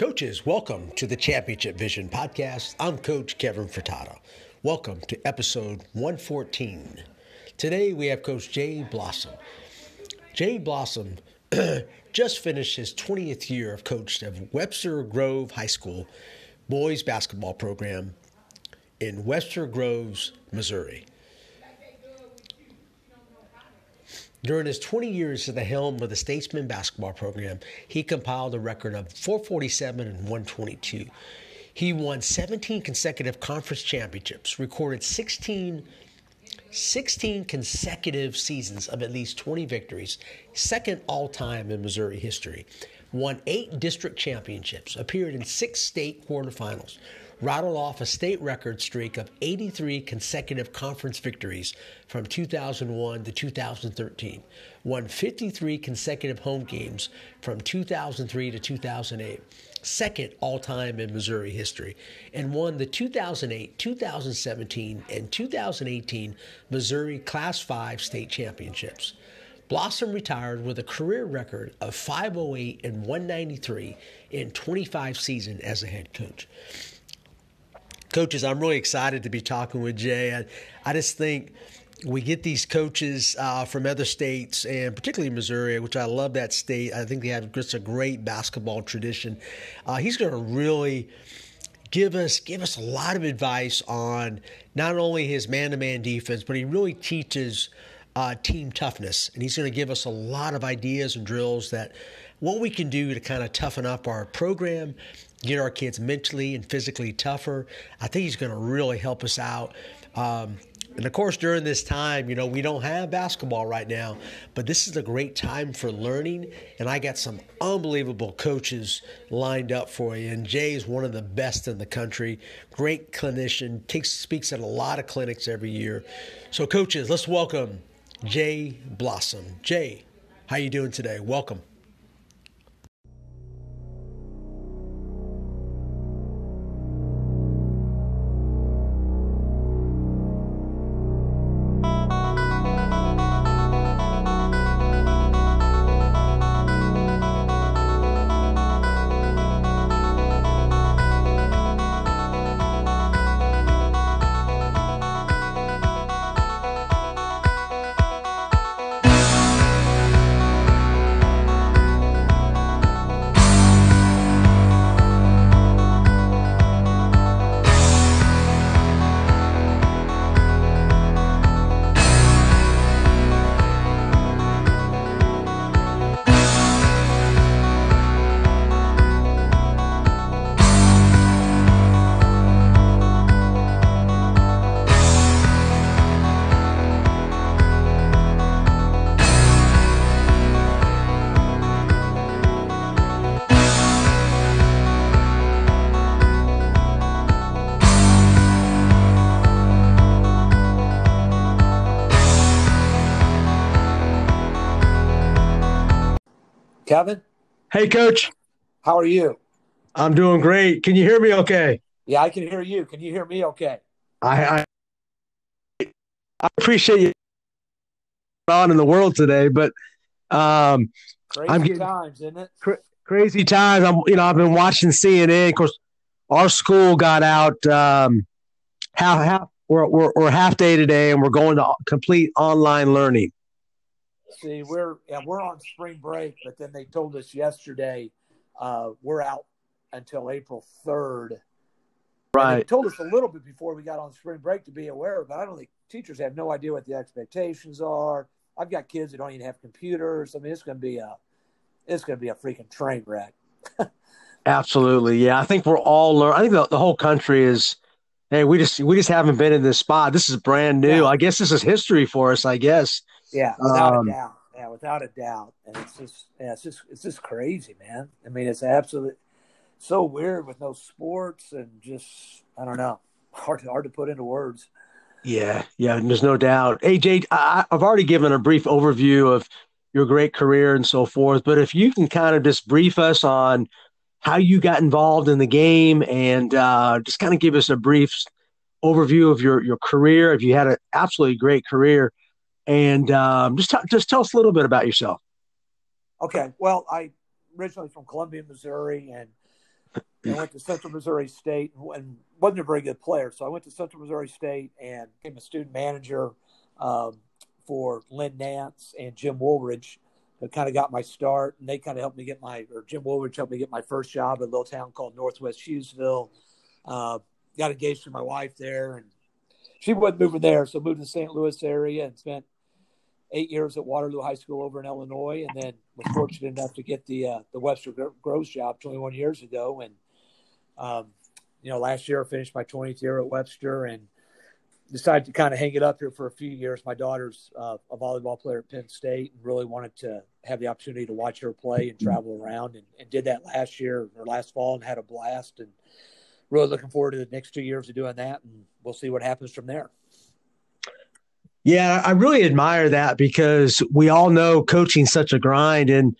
Coaches, welcome to the Championship Vision podcast. I'm Coach Kevin Furtado. Welcome to episode 114. Today we have Coach Jay Blossom. Jay Blossom just finished his 20th year of coach of Webster Grove High School boys basketball program in Webster Groves, Missouri. During his 20 years at the helm of the Statesman basketball program, he compiled a record of 447 and 122. He won 17 consecutive conference championships, recorded 16, 16 consecutive seasons of at least 20 victories, second all time in Missouri history, won eight district championships, appeared in six state quarterfinals, rattled off a state record streak of 83 consecutive conference victories from 2001 to 2013, won 53 consecutive home games from 2003 to 2008, second all time in Missouri history, and won the 2008, 2017, and 2018 Missouri Class 5 state championships. Blossom retired with a career record of 508 and 193 in 25 seasons as a head coach coaches, I'm really excited to be talking with Jay. I, I just think we get these coaches uh, from other states, and particularly Missouri, which I love that state. I think they have just a great basketball tradition. Uh, he's going to really give us give us a lot of advice on not only his man-to-man defense, but he really teaches uh, team toughness, and he's going to give us a lot of ideas and drills that what we can do to kind of toughen up our program get our kids mentally and physically tougher. I think he's going to really help us out. Um, and of course, during this time, you know, we don't have basketball right now, but this is a great time for learning. And I got some unbelievable coaches lined up for you. And Jay is one of the best in the country. Great clinician, takes speaks at a lot of clinics every year. So, coaches, let's welcome Jay Blossom. Jay, how you doing today? Welcome. Kevin? Hey, Coach. How are you? I'm doing great. Can you hear me okay? Yeah, I can hear you. Can you hear me okay? I I, I appreciate you on in the world today, but um, crazy I'm getting, times, isn't it? Cra- crazy times. I'm you know I've been watching CNN. Of course, our school got out um, half half we're, we're, we're half day today, and we're going to complete online learning see, we're yeah, we're on spring break, but then they told us yesterday uh, we're out until April third. Right. they told us a little bit before we got on spring break to be aware, but I don't think teachers have no idea what the expectations are. I've got kids that don't even have computers. I mean, it's going to be a it's going to be a freaking train wreck. Absolutely, yeah. I think we're all learn. I think the, the whole country is. Hey, we just we just haven't been in this spot. This is brand new. Yeah. I guess this is history for us. I guess. Yeah, without um, a doubt. Yeah, without a doubt. And it's just, yeah, it's just, it's just crazy, man. I mean, it's absolutely so weird with no sports and just, I don't know, hard, hard to put into words. Yeah, yeah, there's no doubt. Hey, Jay, I, I've already given a brief overview of your great career and so forth, but if you can kind of just brief us on how you got involved in the game and uh, just kind of give us a brief overview of your your career. If you had an absolutely great career, and um, just t- just tell us a little bit about yourself. Okay, well, I originally from Columbia, Missouri, and I went to Central Missouri State and wasn't a very good player. So I went to Central Missouri State and became a student manager um, for Lynn Nance and Jim Wooldridge. That kind of got my start, and they kind of helped me get my, or Jim Wooldridge helped me get my first job at a little town called Northwest Hughesville. Uh, got engaged to my wife there, and she wasn't moving there, so moved to the St. Louis area and spent eight years at Waterloo High School over in Illinois, and then was fortunate enough to get the uh, the Webster Groves job 21 years ago. And um, you know, last year I finished my 20th year at Webster and decided to kind of hang it up here for a few years. My daughter's uh, a volleyball player at Penn State, and really wanted to have the opportunity to watch her play and travel around, and, and did that last year or last fall, and had a blast. And really looking forward to the next two years of doing that, and we'll see what happens from there. Yeah, I really admire that because we all know coaching's such a grind, and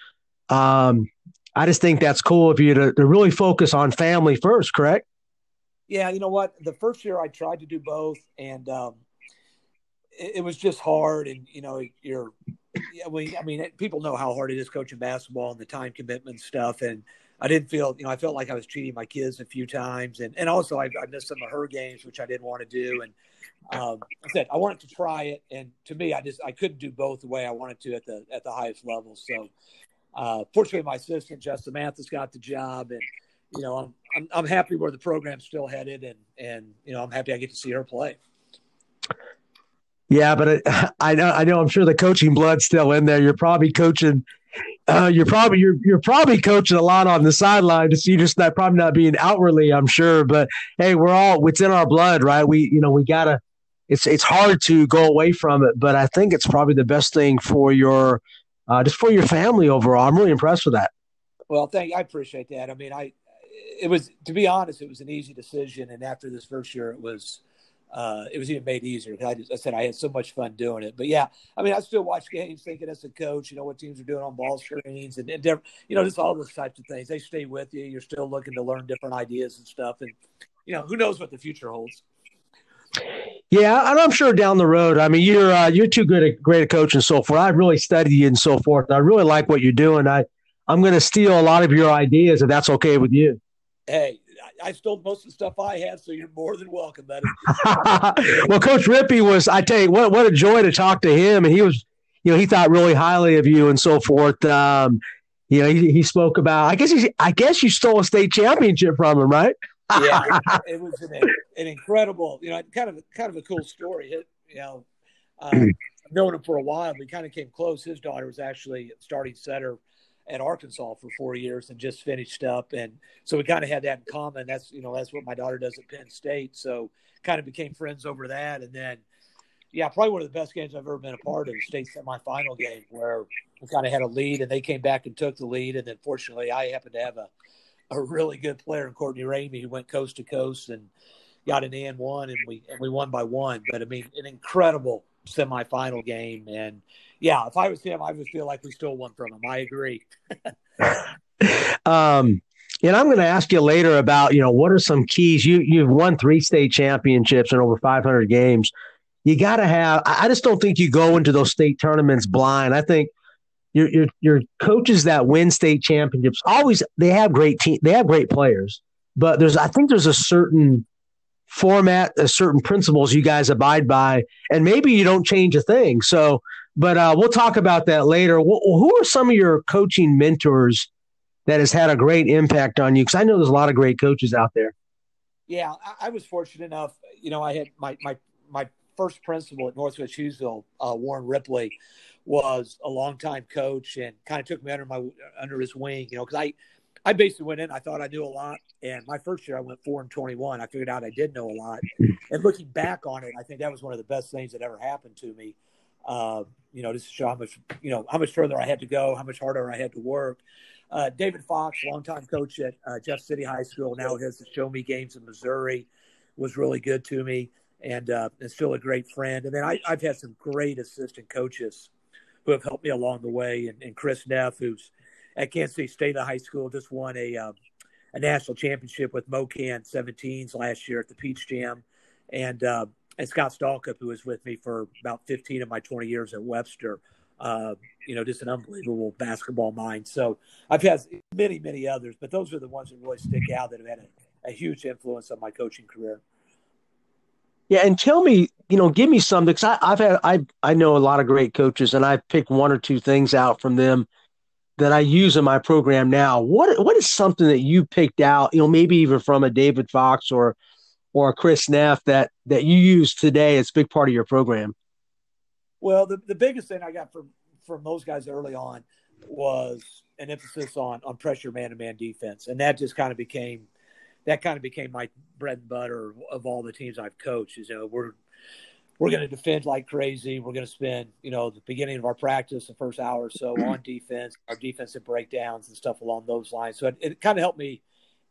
um, I just think that's cool of you to, to really focus on family first. Correct? Yeah, you know what? The first year I tried to do both, and um, it, it, was just hard. And you know, you're, yeah, we, I mean, people know how hard it is coaching basketball and the time commitment stuff, and I didn't feel, you know, I felt like I was cheating my kids a few times, and and also I, I missed some of her games, which I didn't want to do. And um, I said I wanted to try it, and to me, I just I couldn't do both the way I wanted to at the at the highest level. So, uh, fortunately, my assistant Justin Mathis got the job, and you know, I'm, I'm I'm happy where the program's still headed, and and you know, I'm happy I get to see her play. Yeah, but it, I know I know I'm sure the coaching blood's still in there. You're probably coaching uh, you're probably you're you're probably coaching a lot on the sideline. Just you just not probably not being outwardly, I'm sure. But hey, we're all it's in our blood, right? We you know we gotta. It's it's hard to go away from it, but I think it's probably the best thing for your uh, just for your family overall. I'm really impressed with that. Well, thank. I appreciate that. I mean, I it was to be honest, it was an easy decision, and after this first year, it was uh, it was even made easier. I, just, I said I had so much fun doing it. But yeah, I mean, I still watch games thinking as a coach, you know, what teams are doing on ball screens and, and you know, just all those types of things. They stay with you. You're still looking to learn different ideas and stuff. And, you know, who knows what the future holds. Yeah, and I'm sure down the road. I mean, you're uh, you're too good a great a coach and so forth. I've really studied you and so forth. I really like what you're doing. I I'm going to steal a lot of your ideas if that's okay with you. Hey, I stole most of the stuff I had, so you're more than welcome, buddy. well, Coach Rippey was, I tell you, what what a joy to talk to him, and he was, you know, he thought really highly of you and so forth. Um, you know, he, he spoke about. I guess he, I guess you stole a state championship from him, right? yeah, it, it was an, an, incredible, you know, kind of kind of a cool story. It, you know, um, I've known him for a while. We kind of came close. His daughter was actually starting center at Arkansas for four years and just finished up. And so we kind of had that in common. That's, you know, that's what my daughter does at Penn State. So kind of became friends over that. And then, yeah, probably one of the best games I've ever been a part of, the state semifinal game where we kind of had a lead and they came back and took the lead. And then fortunately, I happened to have a, a really good player in Courtney Ramey who went coast to coast and got an and one and we and we won by one. But I mean, an incredible semifinal game. And yeah, if I was him, I would feel like we still won from him. I agree. um, and I'm going to ask you later about you know what are some keys. You you've won three state championships and over 500 games. You got to have. I just don't think you go into those state tournaments blind. I think your your your coaches that win state championships always they have great team. They have great players, but there's I think there's a certain format, a certain principles you guys abide by, and maybe you don't change a thing. So but uh, we'll talk about that later. Who are some of your coaching mentors that has had a great impact on you? Because I know there's a lot of great coaches out there. Yeah, I, was fortunate enough. You know, I had my my my first principal at Northwest Hughesville, uh, Warren Ripley, was a longtime coach and kind of took me under my under his wing. You know, because I I basically went in. I thought I knew a lot, and my first year I went four and twenty one. I figured out I did know a lot, and looking back on it, I think that was one of the best things that ever happened to me. Uh, you know, just to show how much, you know, how much further I had to go, how much harder I had to work. Uh, David Fox, longtime coach at uh, Jeff City High School, now has the Show Me Games in Missouri, was really good to me and uh, and still a great friend. And then I, have had some great assistant coaches who have helped me along the way. And, and Chris Neff, who's at Kansas City State High School, just won a um, a national championship with MoKan 17s last year at the Peach Jam, and uh, and Scott Stalkup, who was with me for about 15 of my 20 years at Webster, Uh, you know, just an unbelievable basketball mind. So I've had many, many others, but those are the ones that really stick out that have had a, a huge influence on my coaching career. Yeah, and tell me, you know, give me something because I've had I I know a lot of great coaches, and I've picked one or two things out from them that I use in my program now. What what is something that you picked out, you know, maybe even from a David Fox or or Chris Neff that that you use today as a big part of your program? Well, the, the biggest thing I got from from those guys early on was an emphasis on on pressure man to man defense, and that just kind of became that kind of became my bread and butter of all the teams I've coached. Is you know we're we're going to defend like crazy. We're going to spend you know the beginning of our practice, the first hour or so on defense, our defensive breakdowns and stuff along those lines. So it, it kind of helped me,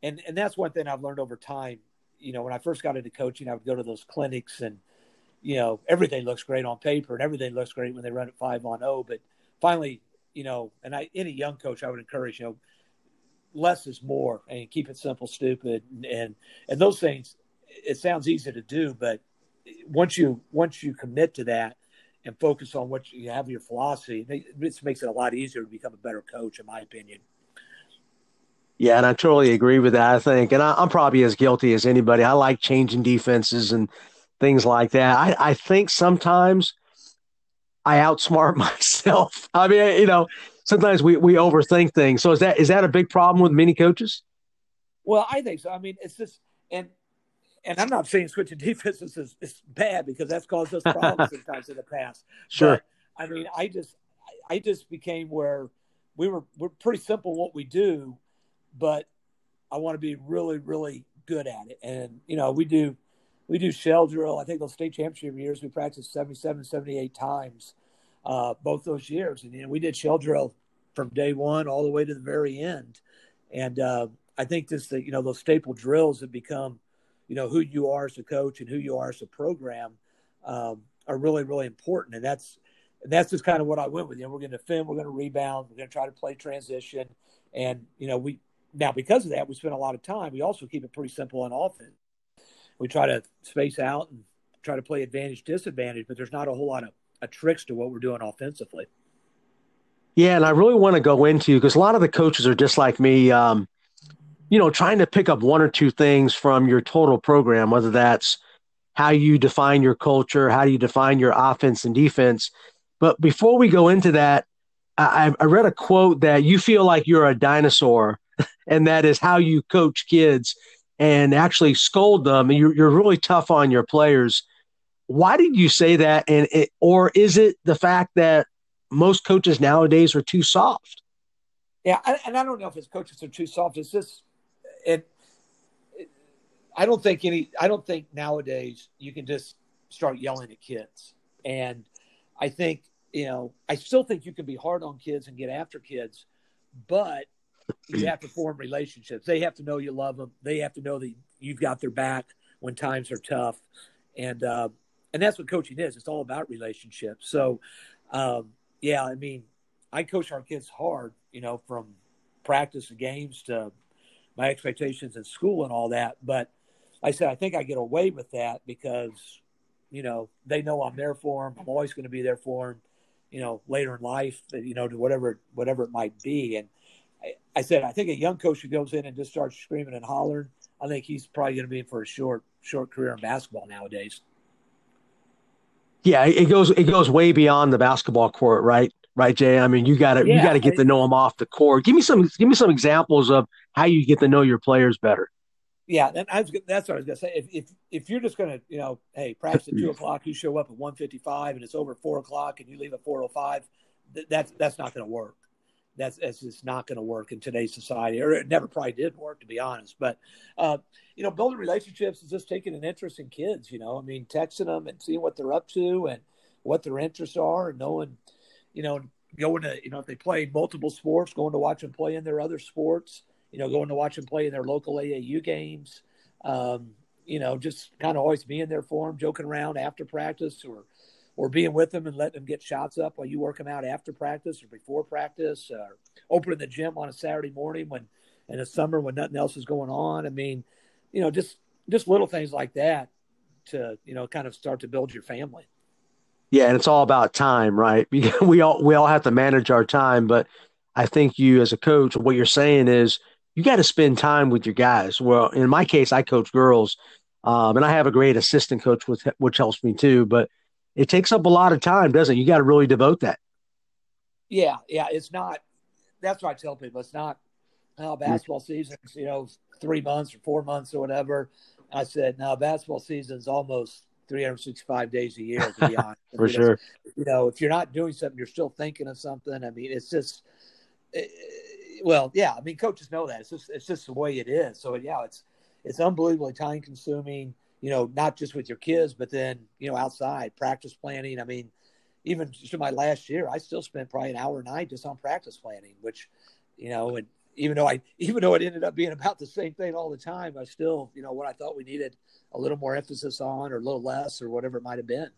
and and that's one thing I've learned over time. You know, when I first got into coaching, I would go to those clinics and you know everything looks great on paper and everything looks great when they run it five on zero, oh, but finally, you know, and I any young coach I would encourage, you know, less is more and keep it simple, stupid, and, and and, those things. It sounds easy to do, but once you once you commit to that and focus on what you have your philosophy, it makes it a lot easier to become a better coach, in my opinion. Yeah, and I totally agree with that. I think, and I, am probably as guilty as anybody. I like changing defenses and things like that. I, I think sometimes I outsmart myself. I mean, you know, sometimes we, we overthink things. So is that is that a big problem with many coaches? Well, I think so. I mean, it's just and and I'm not saying switching defenses is, is bad because that's caused us problems sometimes in the past. Sure. But, I mean, I just I just became where we were we're pretty simple what we do, but I want to be really really good at it. And you know, we do we do shell drill. I think those state championship years we practiced 77, 78 times uh, both those years. And you know, we did shell drill from day one all the way to the very end. And uh, I think this, that you know, those staple drills have become, you know, who you are as a coach and who you are as a program um, are really, really important. And that's and that's just kind of what I went with. You know, we're going to defend, we're going to rebound, we're going to try to play transition, and you know, we now because of that, we spend a lot of time. We also keep it pretty simple on offense we try to space out and try to play advantage disadvantage, but there's not a whole lot of, tricks to what we're doing offensively. Yeah, and I really want to go into because a lot of the coaches are just like me. Um, you know, trying to pick up one or two things from your total program, whether that's how you define your culture, how do you define your offense and defense. But before we go into that, I, I read a quote that you feel like you're a dinosaur, and that is how you coach kids and actually scold them. You're, you're really tough on your players. Why did you say that? And it, or is it the fact that most coaches nowadays are too soft? Yeah, and I don't know if it's coaches are too soft. It's just it, it. I don't think any. I don't think nowadays you can just start yelling at kids. And I think you know. I still think you can be hard on kids and get after kids, but you have to form relationships. They have to know you love them. They have to know that you've got their back when times are tough, and uh, and that's what coaching is. It's all about relationships. So, um, yeah, I mean, I coach our kids hard, you know, from practice and games to my expectations in school and all that. But I said I think I get away with that because, you know, they know I'm there for them. I'm always going to be there for them. You know, later in life, you know, to whatever whatever it might be, and I, said, I think a young coach who goes in and just starts screaming and hollering, I think he's probably going to be in for a short, short career in basketball nowadays. Yeah, it goes it goes way beyond the basketball court, right? Right, Jay. I mean, you got to yeah, you got to get to know them off the court. Give me some give me some examples of how you get to know your players better. Yeah, and I was, that's what I was gonna say. If if if you're just gonna, you know, hey, practice at two o'clock, you show up at one fifty five, and it's over four o'clock, and you leave at four o oh five, that's that's not gonna work that's, that's just not going to work in today's society, or it never probably did work, to be honest. But uh, you know, building relationships is just taking an interest in kids. You know, I mean, texting them and seeing what they're up to and what their interests are, and knowing, you know, going to you know if they play multiple sports, going to watch them play in their other sports. You know, going to watch them play in their local AAU games. Um, you know, just kind of always being there for them, joking around after practice or or being with them and letting them get shots up while you work them out after practice or before practice, or opening the gym on a Saturday morning when in the summer when nothing else is going on. I mean, you know, just just little things like that to you know kind of start to build your family. Yeah, and it's all about time, right? We all we all have to manage our time, but I think you as a coach, what you're saying is you got to spend time with your guys. Well, in my case, I coach girls, um, and I have a great assistant coach with which helps me too. But it takes up a lot of time, doesn't it? You got to really devote that. Yeah, yeah, it's not. That's what I tell people. It's not how mm-hmm. basketball season's you know three months or four months or whatever. I said now basketball season's almost 365 days a year to be honest. For sure. You know, if you're not doing something, you're still thinking of something. I mean, it's just. It, well, yeah. I mean, coaches know that. It's just it's just the way it is. So yeah, it's it's unbelievably time consuming. You know, not just with your kids, but then you know outside practice planning. I mean, even to my last year, I still spent probably an hour a night just on practice planning, which you know, and even though I even though it ended up being about the same thing all the time, I still you know what I thought we needed a little more emphasis on or a little less or whatever it might have been.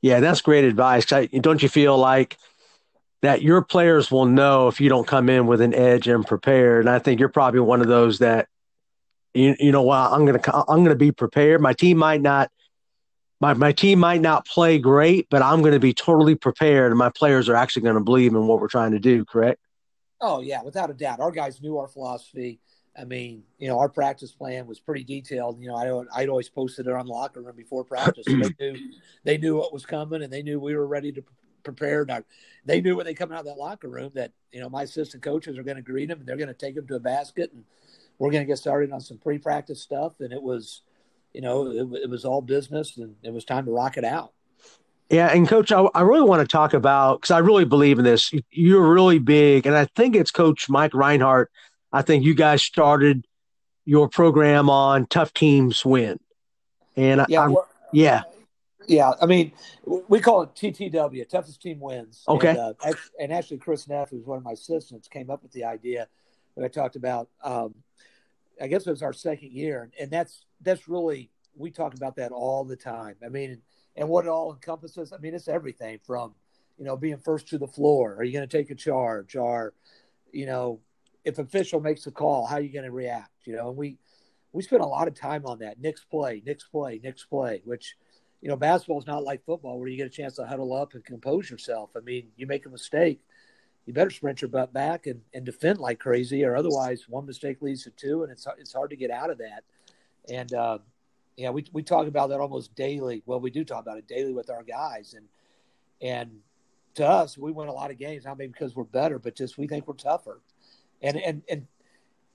Yeah, that's great advice. Don't you feel like that your players will know if you don't come in with an edge and prepared. And I think you're probably one of those that you, you know what I'm gonna I'm gonna be prepared. My team might not my, my team might not play great, but I'm gonna be totally prepared and my players are actually gonna believe in what we're trying to do, correct? Oh yeah, without a doubt. Our guys knew our philosophy. I mean, you know, our practice plan was pretty detailed. You know, I I'd always posted it on the locker room before practice. So they knew they knew what was coming, and they knew we were ready to prepared. I, they knew when they come out of that locker room that you know my assistant coaches are going to greet them and they're going to take them to a basket and we're going to get started on some pre-practice stuff. And it was, you know, it, it was all business and it was time to rock it out. Yeah, and coach, I, I really want to talk about because I really believe in this. You're really big, and I think it's Coach Mike Reinhart. I think you guys started your program on tough teams win, and yeah, I, well, yeah, yeah, I mean, we call it TTW, toughest team wins. Okay. And, uh, and actually, Chris Neff, who's one of my assistants, came up with the idea that I talked about. Um, I guess it was our second year, and that's that's really we talk about that all the time. I mean, and what it all encompasses. I mean, it's everything from you know being first to the floor. Are you going to take a charge? Or you know, if official makes a call, how are you going to react? You know, and we we spent a lot of time on that. Next play, next play, next play, which you know, basketball is not like football where you get a chance to huddle up and compose yourself. I mean, you make a mistake, you better sprint your butt back and, and defend like crazy, or otherwise one mistake leads to two, and it's it's hard to get out of that. And uh, yeah, we we talk about that almost daily. Well, we do talk about it daily with our guys, and and to us, we win a lot of games not maybe because we're better, but just we think we're tougher. And and and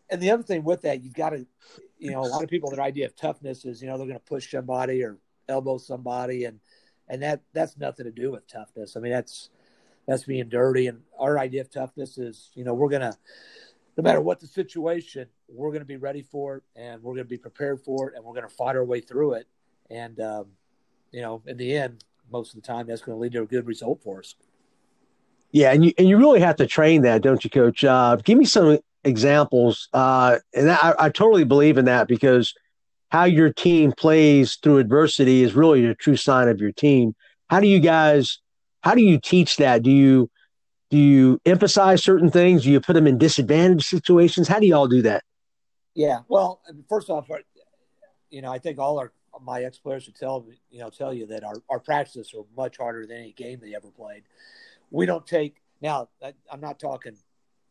and the other thing with that, you've got to, you know, a lot of people their idea of toughness is you know they're going to push somebody or elbow somebody, and and that that's nothing to do with toughness. I mean, that's that's being dirty. And our idea of toughness is, you know, we're gonna, no matter what the situation, we're gonna be ready for it, and we're gonna be prepared for it, and we're gonna fight our way through it. And um, you know, in the end, most of the time, that's going to lead to a good result for us. Yeah, and you and you really have to train that, don't you, Coach? Uh, give me some examples, uh, and I, I totally believe in that because how your team plays through adversity is really a true sign of your team. How do you guys how do you teach that? Do you do you emphasize certain things? Do you put them in disadvantaged situations? How do you all do that? Yeah, well, first off, uh, you know, I think all our my ex players would tell you know tell you that our, our practices are much harder than any game they ever played. We don't take now. I'm not talking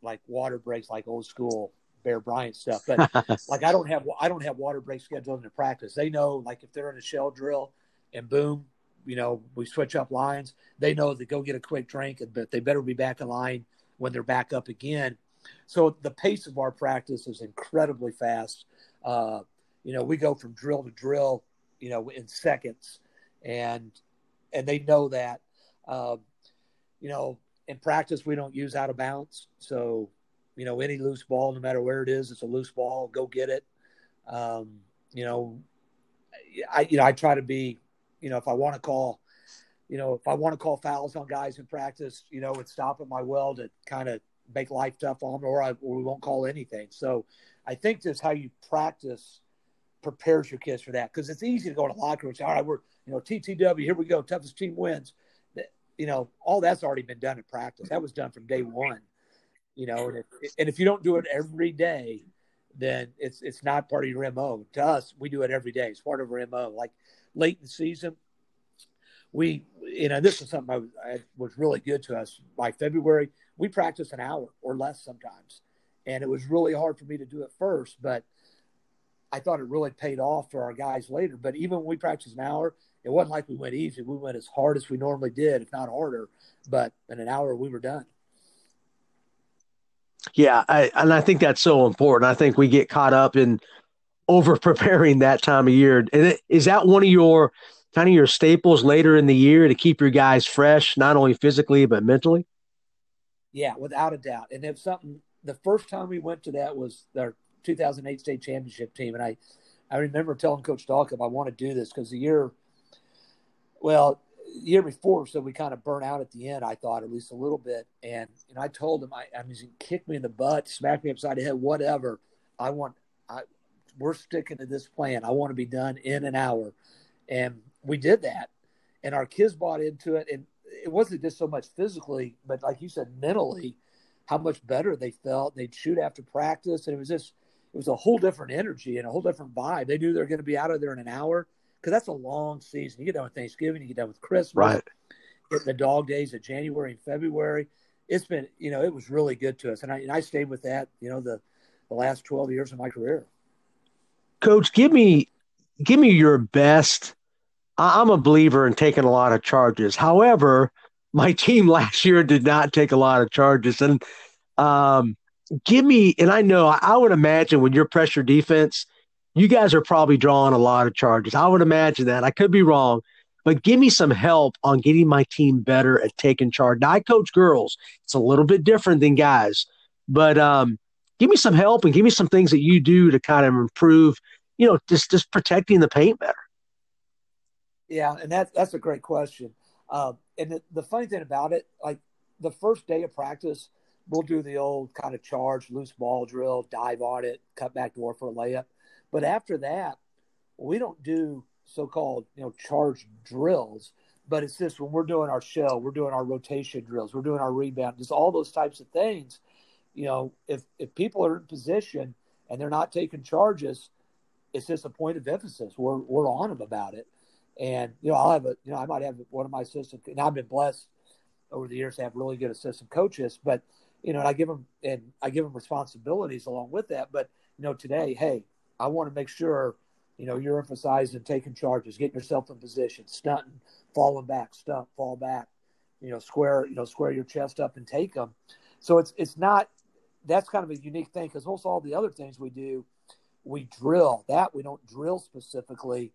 like water breaks like old school Bear Bryant stuff. But like I don't have I don't have water break scheduled into practice. They know like if they're in a shell drill and boom, you know, we switch up lines, they know to go get a quick drink, but they better be back in line when they're back up again. So the pace of our practice is incredibly fast. Uh, you know, we go from drill to drill, you know, in seconds, and and they know that. Uh, you know, in practice we don't use out of bounds, so you know, any loose ball, no matter where it is, it's a loose ball. Go get it. Um, you know, I you know I try to be, you know, if I want to call, you know, if I want to call fouls on guys in practice, you know, it's stopping my will to kind of make life tough on them, or I or we won't call anything. So I think that's how you practice prepares your kids for that because it's easy to go to locker room and say, all right, we're you know TTW, here we go, toughest team wins. You know, all that's already been done in practice. That was done from day one you know, and if, and if you don't do it every day, then it's it's not part of your mo. To us, we do it every day. It's part of our mo. Like late in the season, we, you know, this is something I was, I was really good to us. By February, we practice an hour or less sometimes, and it was really hard for me to do it first, but I thought it really paid off for our guys later. But even when we practiced an hour, it wasn't like we went easy. We went as hard as we normally did, if not harder. But in an hour, we were done. Yeah, I, and I think that's so important. I think we get caught up in over preparing that time of year. Is that one of your kind of your staples later in the year to keep your guys fresh, not only physically but mentally? Yeah, without a doubt. And if something, the first time we went to that was their 2008 state championship team, and I, I remember telling Coach Dahlkemp I want to do this because the year, well, the year before, so we kind of burnt out at the end. I thought at least a little bit, and and I told him I, I mean, kick me in the butt, smack me upside the head, whatever. I want, I, we're sticking to this plan. I want to be done in an hour, and we did that, and our kids bought into it, and it wasn't just so much physically, but like you said, mentally, how much better they felt. They'd shoot after practice, and it was just, it was a whole different energy and a whole different vibe. They knew they were going to be out of there in an hour because that's a long season. You get done with Thanksgiving, you get done with Christmas, right? Getting the dog days of January and February. It's been, you know, it was really good to us, and I and I stayed with that, you know, the the last twelve years of my career. Coach, give me give me your best. I'm a believer in taking a lot of charges. However, my team last year did not take a lot of charges, and um, give me. And I know I would imagine when you're pressure defense you guys are probably drawing a lot of charges. I would imagine that. I could be wrong, but give me some help on getting my team better at taking charge. Now, I coach girls. It's a little bit different than guys, but um, give me some help and give me some things that you do to kind of improve, you know, just just protecting the paint better. Yeah, and that's that's a great question. Um, and the, the funny thing about it, like the first day of practice, we'll do the old kind of charge, loose ball drill, dive on it, cut back door for a layup. But after that, we don't do so-called you know charge drills. But it's just when we're doing our shell, we're doing our rotation drills, we're doing our rebound, just all those types of things. You know, if if people are in position and they're not taking charges, it's just a point of emphasis. We're we're on them about it. And you know, I'll have a you know I might have one of my assistant. And I've been blessed over the years to have really good assistant coaches, but you know, and I give them and I give them responsibilities along with that. But you know, today, hey, I want to make sure, you know, you're emphasizing taking charges, getting yourself in position, stunting, falling back, stunt, fall back, you know, square, you know, square your chest up and take them. So it's it's not that's kind of a unique thing because most all the other things we do, we drill. That we don't drill specifically,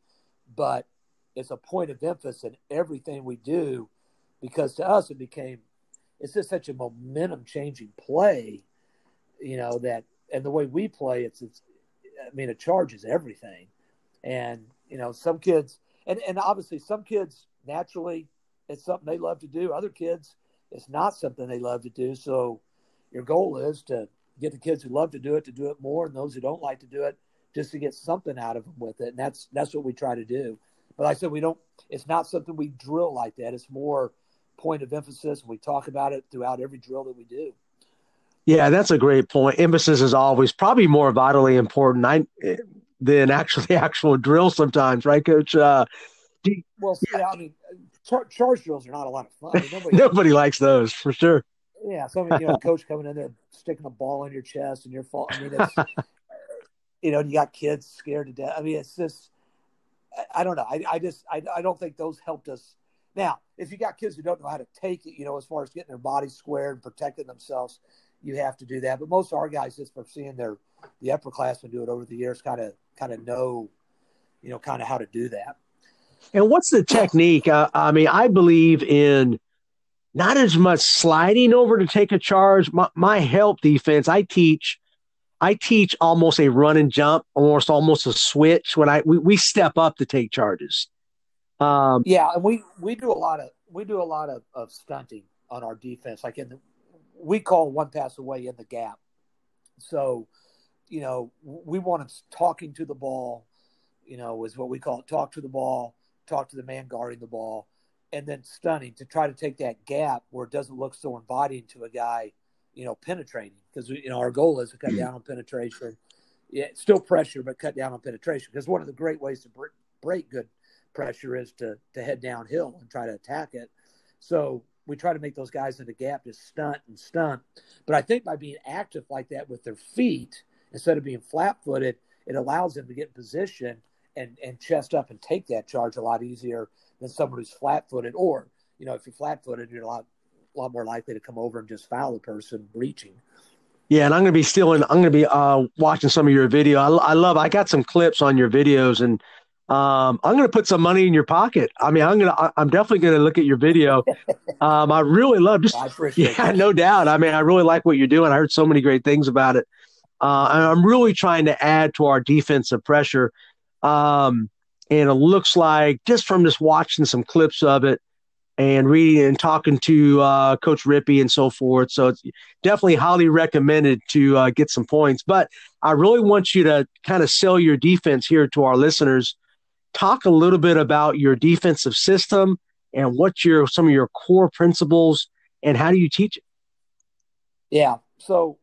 but it's a point of emphasis in everything we do because to us it became it's just such a momentum changing play, you know, that and the way we play it's it's I mean, it charges everything. And, you know, some kids, and, and obviously some kids naturally, it's something they love to do. Other kids, it's not something they love to do. So your goal is to get the kids who love to do it to do it more, and those who don't like to do it just to get something out of them with it. And that's that's what we try to do. But like I said, we don't. It's not something we drill like that. It's more point of emphasis, and we talk about it throughout every drill that we do. Yeah, that's a great point. Emphasis is always probably more vitally important I, than actually actual drill sometimes, right, Coach? Uh, well, yeah, I mean, char- charge drills are not a lot of fun. Nobody, nobody likes those for sure. Yeah, so you know, coach coming in there sticking a ball in your chest and you're falling. I mean, it's you know, you got kids scared to death. I mean, it's just I, I don't know. I, I just I, I don't think those helped us. Now, if you got kids who don't know how to take it, you know, as far as getting their bodies squared and protecting themselves, you have to do that. But most of our guys, just for seeing their the upperclassmen do it over the years, kind of kind of know, you know, kind of how to do that. And what's the technique? Uh, I mean, I believe in not as much sliding over to take a charge. My, my help defense, I teach. I teach almost a run and jump, almost almost a switch when I we, we step up to take charges. Um, yeah, and we we do a lot of we do a lot of, of stunting on our defense. Like in the, we call one pass away in the gap. So, you know, we want to talking to the ball, you know, is what we call it. Talk to the ball, talk to the man guarding the ball, and then stunting to try to take that gap where it doesn't look so inviting to a guy, you know, penetrating. Because you know our goal is to cut down on penetration. Yeah, still pressure, but cut down on penetration. Because one of the great ways to break good pressure is to to head downhill and try to attack it. So we try to make those guys in the gap just stunt and stunt. But I think by being active like that with their feet instead of being flat footed, it allows them to get in position and, and chest up and take that charge a lot easier than someone who's flat footed. Or, you know, if you're flat footed, you're a lot, a lot more likely to come over and just foul the person breaching. Yeah, and I'm going to be stealing. I'm going to be uh, watching some of your video. I, I love. I got some clips on your videos, and um, I'm going to put some money in your pocket. I mean, I'm going to. I'm definitely going to look at your video. Um, I really love just. yeah, that. no doubt. I mean, I really like what you're doing. I heard so many great things about it. Uh, and I'm really trying to add to our defensive pressure. Um, and it looks like just from just watching some clips of it and reading and talking to uh, Coach Rippey and so forth. So it's definitely highly recommended to uh, get some points. But I really want you to kind of sell your defense here to our listeners. Talk a little bit about your defensive system and what your some of your core principles and how do you teach it? Yeah. So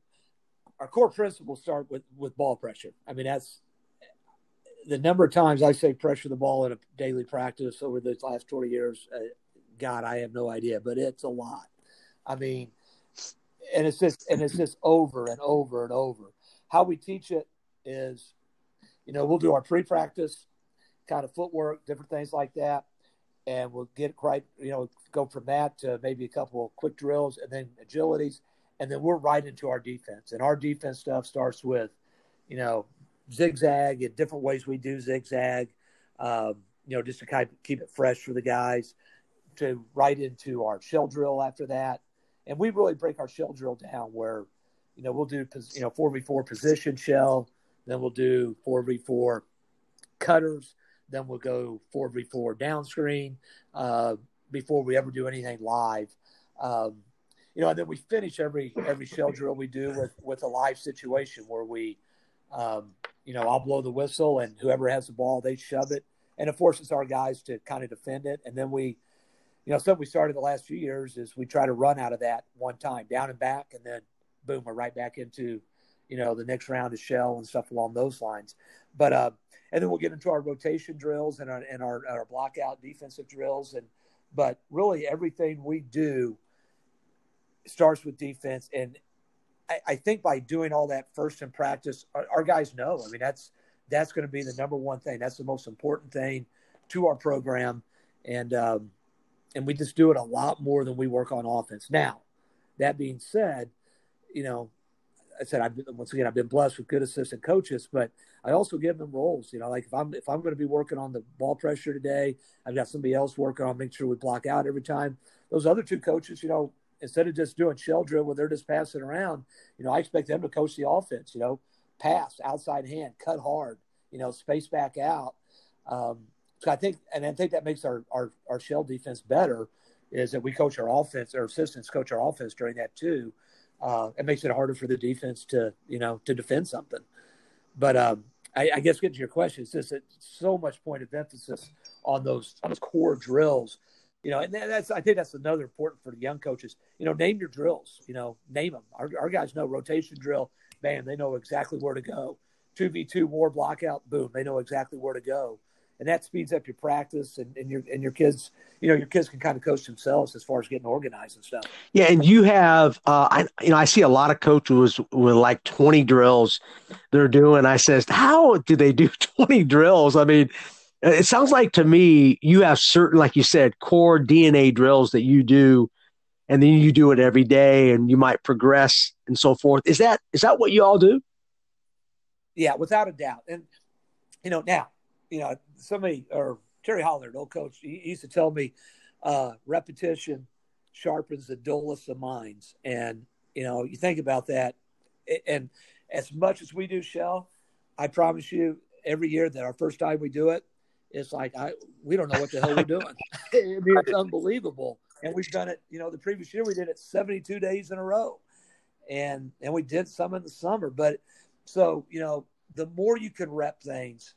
our core principles start with with ball pressure. I mean, that's the number of times I say pressure the ball in a daily practice over the last 20 years. Uh, God, I have no idea, but it's a lot. I mean, and it's just and it's just over and over and over. How we teach it is, you know, we'll do our pre-practice kind of footwork, different things like that, and we'll get right, you know, go from that to maybe a couple of quick drills and then agilities, and then we're right into our defense. And our defense stuff starts with, you know, zigzag and different ways we do zigzag, um, you know, just to kind of keep it fresh for the guys to right into our shell drill after that. And we really break our shell drill down where, you know, we'll do, you know, 4v4 position shell, then we'll do 4v4 cutters, then we'll go 4v4 down screen uh, before we ever do anything live. Um, you know, and then we finish every every shell drill we do with with a live situation where we, um, you know, I'll blow the whistle and whoever has the ball they shove it, and it forces our guys to kind of defend it, and then we you know, something we started the last few years is we try to run out of that one time, down and back, and then boom, we're right back into, you know, the next round of shell and stuff along those lines. But uh, and then we'll get into our rotation drills and our and our, our block out defensive drills, and but really everything we do starts with defense, and I, think by doing all that first in practice, our, our guys know. I mean, that's that's going to be the number one thing. That's the most important thing to our program, and um, and we just do it a lot more than we work on offense. Now, that being said, you know, I said I've been, once again I've been blessed with good assistant coaches, but I also give them roles. You know, like if I'm if I'm going to be working on the ball pressure today, I've got somebody else working on making sure we block out every time. Those other two coaches, you know, instead of just doing shell drill where they're just passing around, you know, I expect them to coach the offense. You know, pass, outside hand, cut hard, you know, space back out. Um, so I think, and I think that makes our, our, our shell defense better is that we coach our offense, our assistants coach our offense during that too. Uh, it makes it harder for the defense to, you know, to defend something. But um, I, I, guess getting to your question, it's just it's so much point of emphasis on those on those core drills. You know, and that's I think that's another important for the young coaches. You know, name your drills. You know, name them. Our, our guys know rotation drill. Bam, they know exactly where to go. Two v two war blockout. Boom, they know exactly where to go and that speeds up your practice and, and your and your kids you know your kids can kind of coach themselves as far as getting organized and stuff yeah and you have uh i you know i see a lot of coaches with like 20 drills they're doing i says how do they do 20 drills i mean it sounds like to me you have certain like you said core dna drills that you do and then you do it every day and you might progress and so forth is that is that what you all do yeah without a doubt and you know now you know, somebody or Terry Hollard, old coach, he, used to tell me, uh, repetition sharpens the dullest of minds. And, you know, you think about that. And as much as we do shell, I promise you, every year that our first time we do it, it's like I we don't know what the hell we're doing. I mean, it's unbelievable. And we've done it, you know, the previous year we did it 72 days in a row. And and we did some in the summer. But so, you know, the more you can rep things,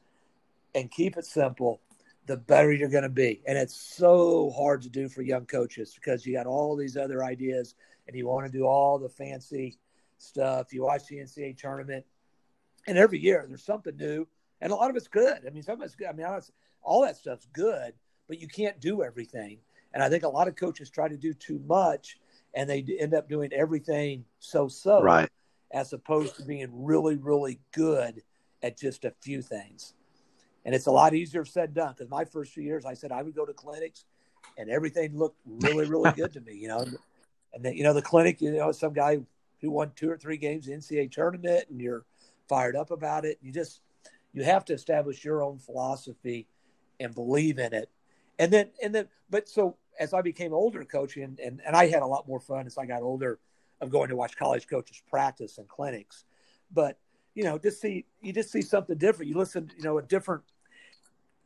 and keep it simple, the better you're going to be. And it's so hard to do for young coaches because you got all these other ideas and you want to do all the fancy stuff. You watch the NCAA tournament, and every year there's something new and a lot of it's good. I mean, some of it's good. I mean, all that stuff's good, but you can't do everything. And I think a lot of coaches try to do too much, and they end up doing everything so-so, right? As opposed to being really, really good at just a few things. And it's a lot easier said than done. Because my first few years, I said I would go to clinics, and everything looked really, really good to me. You know, and then you know the clinic, you know, some guy who won two or three games in the NCAA tournament, and you're fired up about it. You just you have to establish your own philosophy and believe in it. And then and then but so as I became older coaching and, and, and I had a lot more fun as I got older of going to watch college coaches practice and clinics. But, you know, just see you just see something different. You listen, you know, a different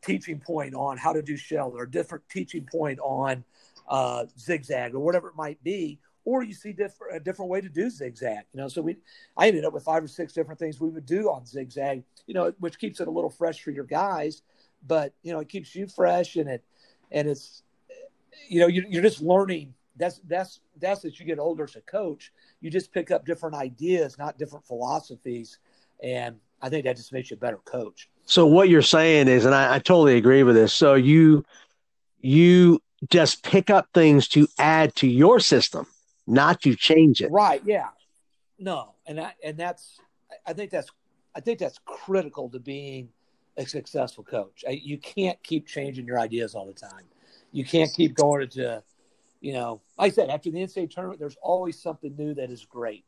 teaching point on how to do shell or a different teaching point on uh, zigzag or whatever it might be or you see different a different way to do zigzag. You know, so we I ended up with five or six different things we would do on zigzag. You know, which keeps it a little fresh for your guys, but you know, it keeps you fresh and it and it's you know you're, you're just learning. That's that's that's as you get older as a coach, you just pick up different ideas, not different philosophies, and I think that just makes you a better coach. So what you're saying is, and I, I totally agree with this. So you you just pick up things to add to your system not to change it. Right. Yeah. No. And that, and that's, I think that's, I think that's critical to being a successful coach. You can't keep changing your ideas all the time. You can't keep going to, you know, like I said, after the NCAA tournament, there's always something new that is great.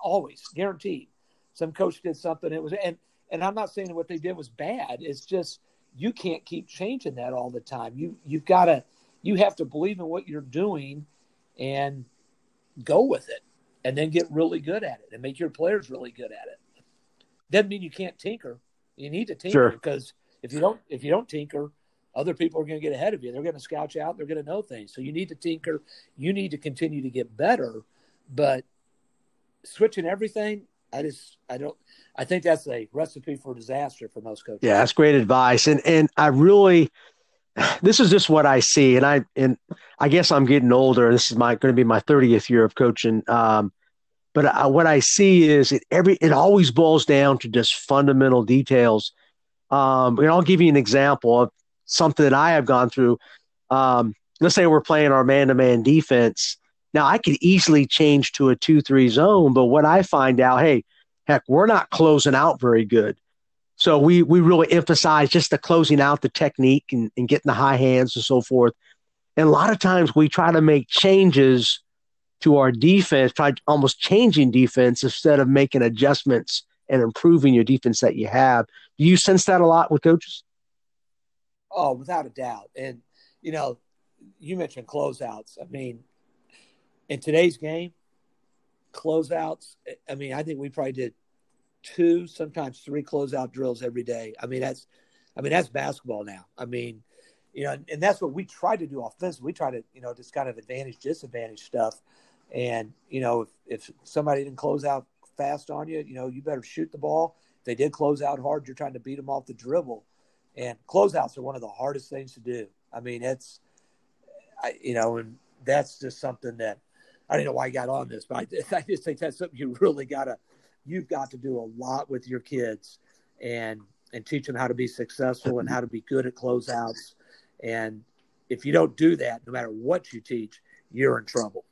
Always guaranteed. Some coach did something. It was, and, and I'm not saying what they did was bad. It's just, you can't keep changing that all the time. You, you've got to, you have to believe in what you're doing and go with it and then get really good at it and make your players really good at it. Doesn't mean you can't tinker. You need to tinker sure. because if you don't if you don't tinker, other people are going to get ahead of you. They're going to scout you out. They're going to know things. So you need to tinker. You need to continue to get better. But switching everything, I just I don't. I think that's a recipe for disaster for most coaches. Yeah, that's great advice. And and I really this is just what I see, and I and I guess I'm getting older. This is my going to be my 30th year of coaching. Um, but I, what I see is it every it always boils down to just fundamental details. Um, and I'll give you an example of something that I have gone through. Um, let's say we're playing our man-to-man defense. Now I could easily change to a two-three zone, but what I find out, hey, heck, we're not closing out very good. So we we really emphasize just the closing out the technique and, and getting the high hands and so forth. And a lot of times we try to make changes to our defense, try almost changing defense instead of making adjustments and improving your defense that you have. Do you sense that a lot with coaches? Oh, without a doubt. And you know, you mentioned closeouts. I mean, in today's game, closeouts. I mean, I think we probably did two, sometimes three closeout drills every day. I mean, that's, I mean, that's basketball now. I mean, you know, and, that's what we try to do offensively. We try to, you know, just kind of advantage, disadvantage stuff. And, you know, if, if somebody didn't close out fast on you, you know, you better shoot the ball. If they did close out hard, you're trying to beat them off the dribble. And closeouts are one of the hardest things to do. I mean, it's, I, you know, and that's just something that I don't know why I got on this, but I, I just think that's something you really got to you've got to do a lot with your kids and and teach them how to be successful and how to be good at closeouts. And if you don't do that, no matter what you teach, you're in trouble.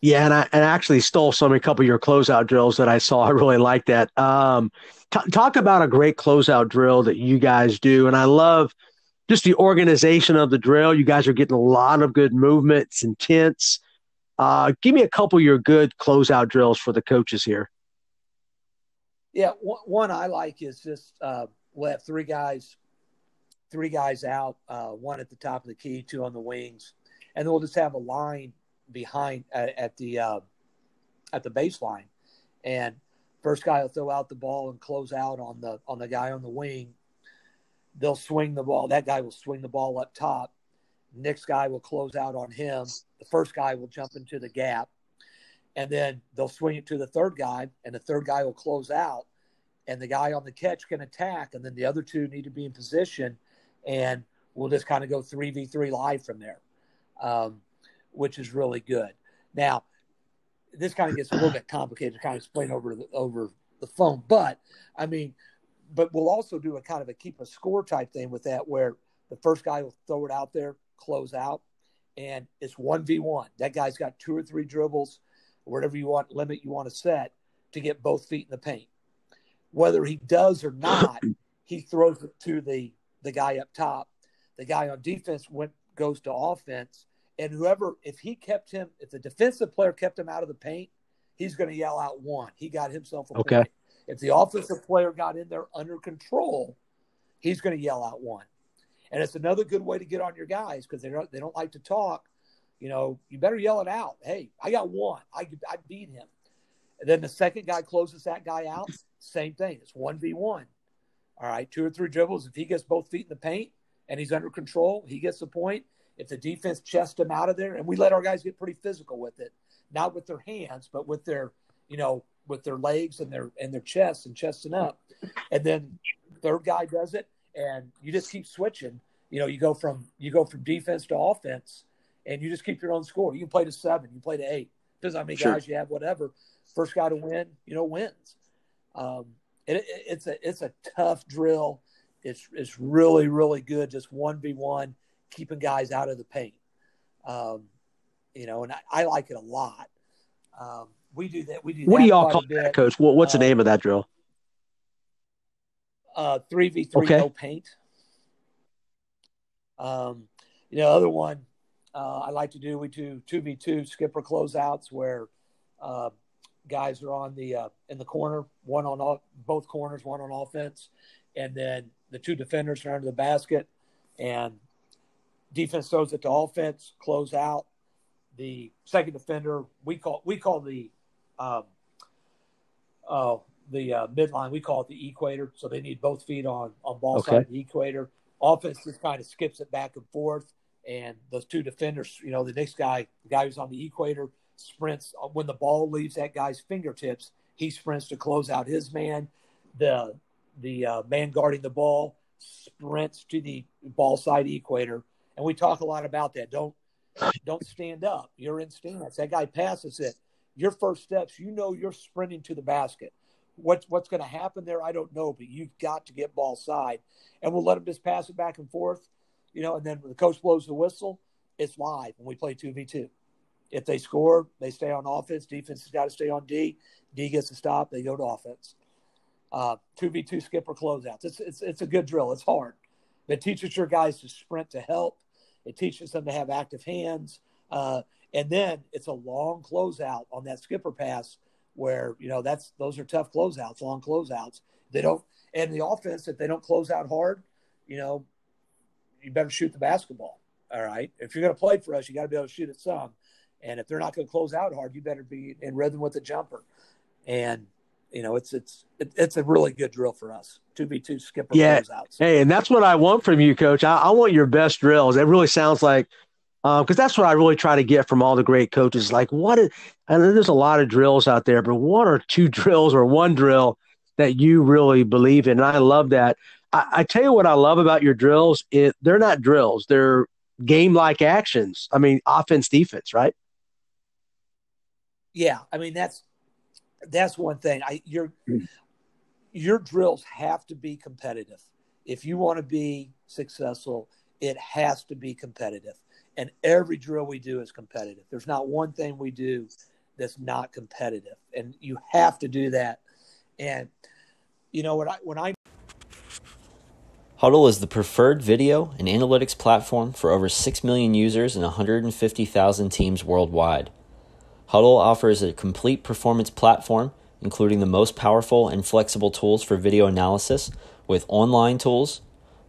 Yeah, and I, and I actually stole some a couple of your closeout drills that I saw. I really like that. Um, t- talk about a great closeout drill that you guys do, and I love just the organization of the drill. You guys are getting a lot of good movements, intense. Uh, give me a couple of your good closeout drills for the coaches here. Yeah, one I like is just uh, we'll have three guys, three guys out, uh, one at the top of the key, two on the wings, and then we'll just have a line behind uh, at the uh, at the baseline, and first guy will throw out the ball and close out on the on the guy on the wing. They'll swing the ball. That guy will swing the ball up top. Next guy will close out on him. The first guy will jump into the gap and then they'll swing it to the third guy, and the third guy will close out, and the guy on the catch can attack, and then the other two need to be in position, and we'll just kind of go three v three live from there, um, which is really good. Now, this kind of gets a little bit complicated to kind of explain over the, over the phone, but I mean, but we'll also do a kind of a keep a score type thing with that, where the first guy will throw it out there, close out, and it's one v one. That guy's got two or three dribbles, whatever you want limit you want to set to get both feet in the paint. Whether he does or not, he throws it to the the guy up top. The guy on defense went goes to offense, and whoever if he kept him, if the defensive player kept him out of the paint, he's going to yell out one. He got himself a okay. point. If the offensive player got in there under control, he's going to yell out one. And it's another good way to get on your guys because they don't they don't like to talk. You know, you better yell it out. Hey, I got one. I I beat him. And then the second guy closes that guy out. Same thing. It's one v one. All right, two or three dribbles. If he gets both feet in the paint and he's under control, he gets the point. If the defense chests him out of there, and we let our guys get pretty physical with it, not with their hands, but with their, you know, with their legs and their and their chests and chesting up. And then third guy does it, and you just keep switching. You know, you go from you go from defense to offense, and you just keep your own score. You can play to seven, you play to eight. Depends on how many sure. guys you have, whatever. First guy to win, you know, wins. Um, it, it, it's a it's a tough drill. It's it's really really good. Just one v one, keeping guys out of the paint. Um, you know, and I, I, like it a lot. Um, we do that. We do. What do y'all call that, Coach? What, what's uh, the name of that drill? Uh, three v three no paint. Um, you know, other one uh, I like to do. We do two v two skipper closeouts where uh, guys are on the uh, in the corner, one on all, both corners, one on offense, and then the two defenders are under the basket, and defense throws it to offense, close out. The second defender, we call we call the um, uh, the uh, midline, we call it the equator. So they need both feet on on ball okay. side of the equator. Offense just kind of skips it back and forth, and those two defenders, you know, the next guy, the guy who's on the equator, sprints uh, when the ball leaves that guy's fingertips. He sprints to close out his man. The the uh, man guarding the ball sprints to the ball side equator, and we talk a lot about that. Don't don't stand up. You're in stance. That guy passes it. Your first steps, you know, you're sprinting to the basket. What's what's going to happen there, I don't know, but you've got to get ball side, and we'll let him just pass it back and forth, you know. And then when the coach blows the whistle, it's live, and we play two v two. If they score, they stay on offense. Defense has got to stay on D. D gets to stop. They go to offense. Uh, two v two skipper closeouts. It's it's it's a good drill. It's hard. It teaches your guys to sprint to help. It teaches them to have active hands. Uh, and then it's a long closeout on that skipper pass where, you know, that's those are tough closeouts, long closeouts. They don't and the offense, if they don't close out hard, you know, you better shoot the basketball. All right. If you're going to play for us, you got to be able to shoot it some. And if they're not going to close out hard, you better be in rhythm with the jumper. And you know, it's it's it's a really good drill for us. Two v two skipper yeah. closeouts. Hey, and that's what I want from you, Coach. I, I want your best drills. It really sounds like because um, that's what I really try to get from all the great coaches. Like, what is, and there's a lot of drills out there, but one or two drills or one drill that you really believe in. And I love that. I, I tell you what I love about your drills. It, they're not drills, they're game like actions. I mean, offense, defense, right? Yeah. I mean, that's, that's one thing. I, your, hmm. your drills have to be competitive. If you want to be successful, it has to be competitive and every drill we do is competitive. There's not one thing we do that's not competitive, and you have to do that. And you know when I when I Hudl is the preferred video and analytics platform for over 6 million users and 150,000 teams worldwide. Hudl offers a complete performance platform, including the most powerful and flexible tools for video analysis with online tools,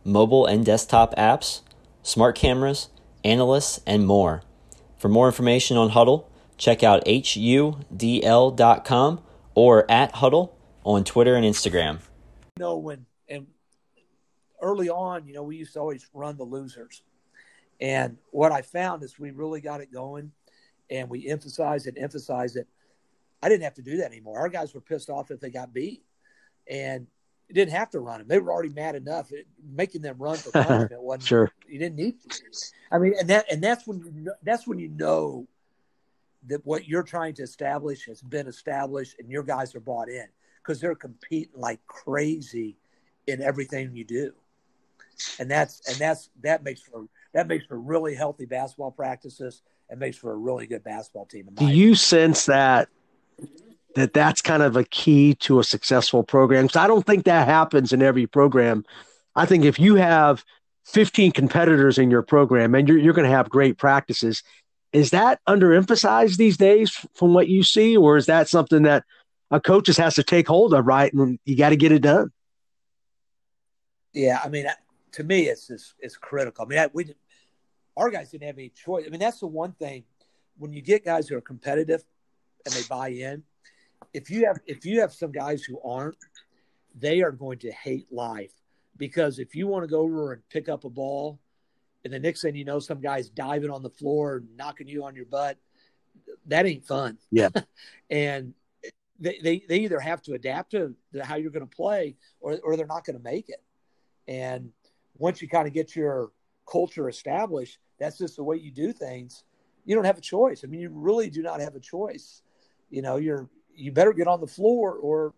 mobile and desktop apps, smart cameras, analysts, and more. For more information on Hudl, check out hudl.com or at Hudl on Twitter and Instagram. When and early on, you know, we used to always run the losers. And what I found is we really got it going and we emphasized it, emphasized it. I didn't have to do that anymore. Our guys were pissed off if they got beat. And you didn't have to run them. They were already mad enough. It, making them run for punishment wasn't sure. You didn't need to. I mean, and that and that's when you know, that's when you know that what you're trying to establish has been established, and your guys are bought in because they're competing like crazy in everything you do, and that's and that's that makes for that makes for really healthy basketball practices and makes for a really good basketball team. Do you sense that that that's kind of a key to a successful program? Because I don't think that happens in every program. I think if you have 15 competitors in your program and you're, you're going to have great practices, is that underemphasized these days from what you see, or is that something that a coach just has to take hold of, right? And you got to get it done. Yeah, I mean, to me, it's just, it's critical. I mean, I, we our guys didn't have any choice. I mean, that's the one thing when you get guys who are competitive and they buy in. If you have if you have some guys who aren't, they are going to hate life because if you want to go over and pick up a ball and the next thing you know, some guy's diving on the floor knocking you on your butt. That ain't fun. Yeah. and they, they, they either have to adapt to how you're going to play or, or they're not going to make it. And once you kind of get your culture established, that's just the way you do things. You don't have a choice. I mean, you really do not have a choice. You know, you're, you better get on the floor or,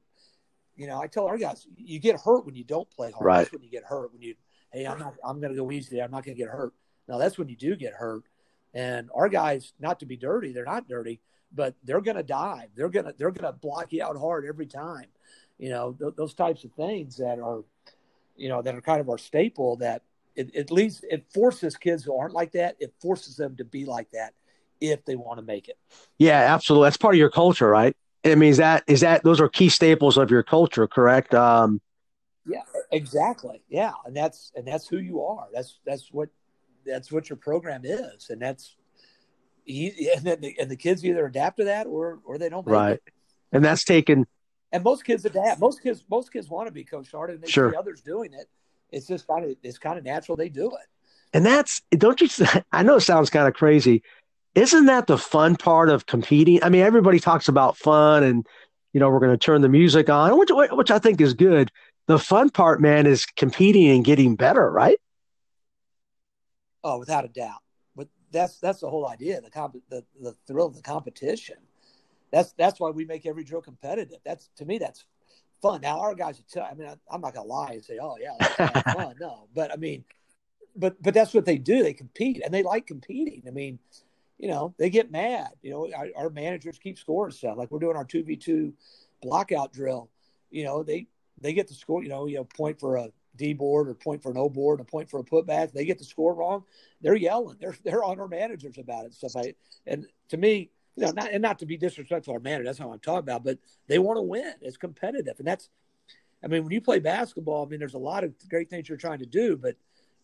you know, I tell our guys, you get hurt when you don't play hard. Right. That's when you get hurt. When you hey, I'm not, I'm going to go easy there. I'm not going to get hurt. Now that's when you do get hurt. And our guys, not to be dirty, they're not dirty, but they're going to dive. They're going to, they're going to block you out hard every time. You know, th- those types of things that are, you know, that are kind of our staple that it, at least it forces kids who aren't like that. It forces them to be like that if they want to make it. Yeah, absolutely. That's part of your culture, right? I mean, is that, is that, those are key staples of your culture, correct? Um, yeah, exactly. Yeah, and that's and that's who you are. That's that's what that's what your program is, and that's and then the, and the kids either adapt to that or or they don't. right, it. and that's taken. And most kids adapt. Most kids most kids want to be Coach Harden. They sure. see others doing it. It's just kind of it's kind of natural. They do it. And that's don't you? I know it sounds kind of crazy. Isn't that the fun part of competing? I mean, everybody talks about fun and you know we're going to turn the music on, which which I think is good the fun part, man, is competing and getting better, right? Oh, without a doubt. But that's that's the whole idea. The comp, the, the thrill of the competition. That's that's why we make every drill competitive. That's to me, that's fun. Now our guys, tell, I mean, I, am not gonna lie and say, oh yeah, that's fun. No, but I mean, but but that's what they do. They compete and they like competing. I mean, you know, they get mad. You know, our, our managers keep scoring stuff. Like we're doing our two v two blockout drill. You know, they they get the score, you know, you know, point for a D board or point for an O board, a point for a putback. They get the score wrong, they're yelling. They're they're on our managers about it. Stuff like, and to me, you know, not and not to be disrespectful to our manager, that's not what I'm talking about. But they want to win. It's competitive, and that's, I mean, when you play basketball, I mean, there's a lot of great things you're trying to do, but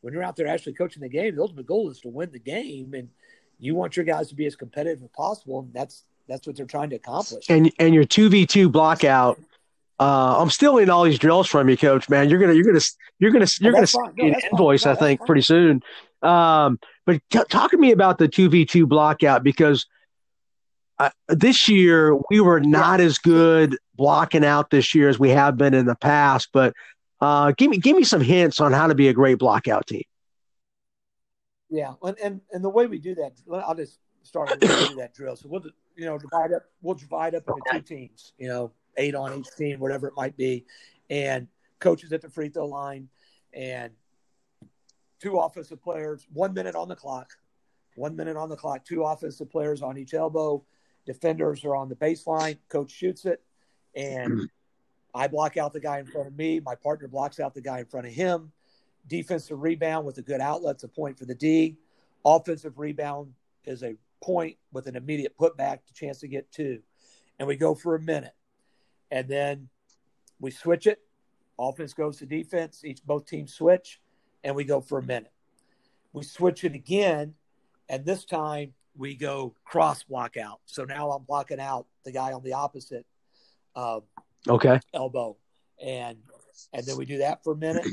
when you're out there actually coaching the game, the ultimate goal is to win the game, and you want your guys to be as competitive as possible, and that's that's what they're trying to accomplish. And and your two v two block out uh, I'm still in all these drills from you, Coach. Man, you're gonna you're gonna you're gonna you're gonna no, an invoice, no, I think, pretty soon. Um, but t- talk to me about the two v two blockout because uh, this year we were not yeah. as good blocking out this year as we have been in the past. But uh, give me give me some hints on how to be a great blockout team. Yeah, and and, and the way we do that, I'll just start with that drill. So we'll you know divide up we'll divide up into two teams. You know eight on each team, whatever it might be, and coaches at the free throw line, and two offensive players, one minute on the clock, one minute on the clock, two offensive players on each elbow. Defenders are on the baseline. Coach shoots it, and I block out the guy in front of me. My partner blocks out the guy in front of him. Defensive rebound with a good outlet to point for the D. Offensive rebound is a point with an immediate putback, the chance to get two. And we go for a minute and then we switch it. Offense goes to defense. Each both teams switch, and we go for a minute. We switch it again, and this time we go cross block out. So now I'm blocking out the guy on the opposite uh, okay elbow, and and then we do that for a minute,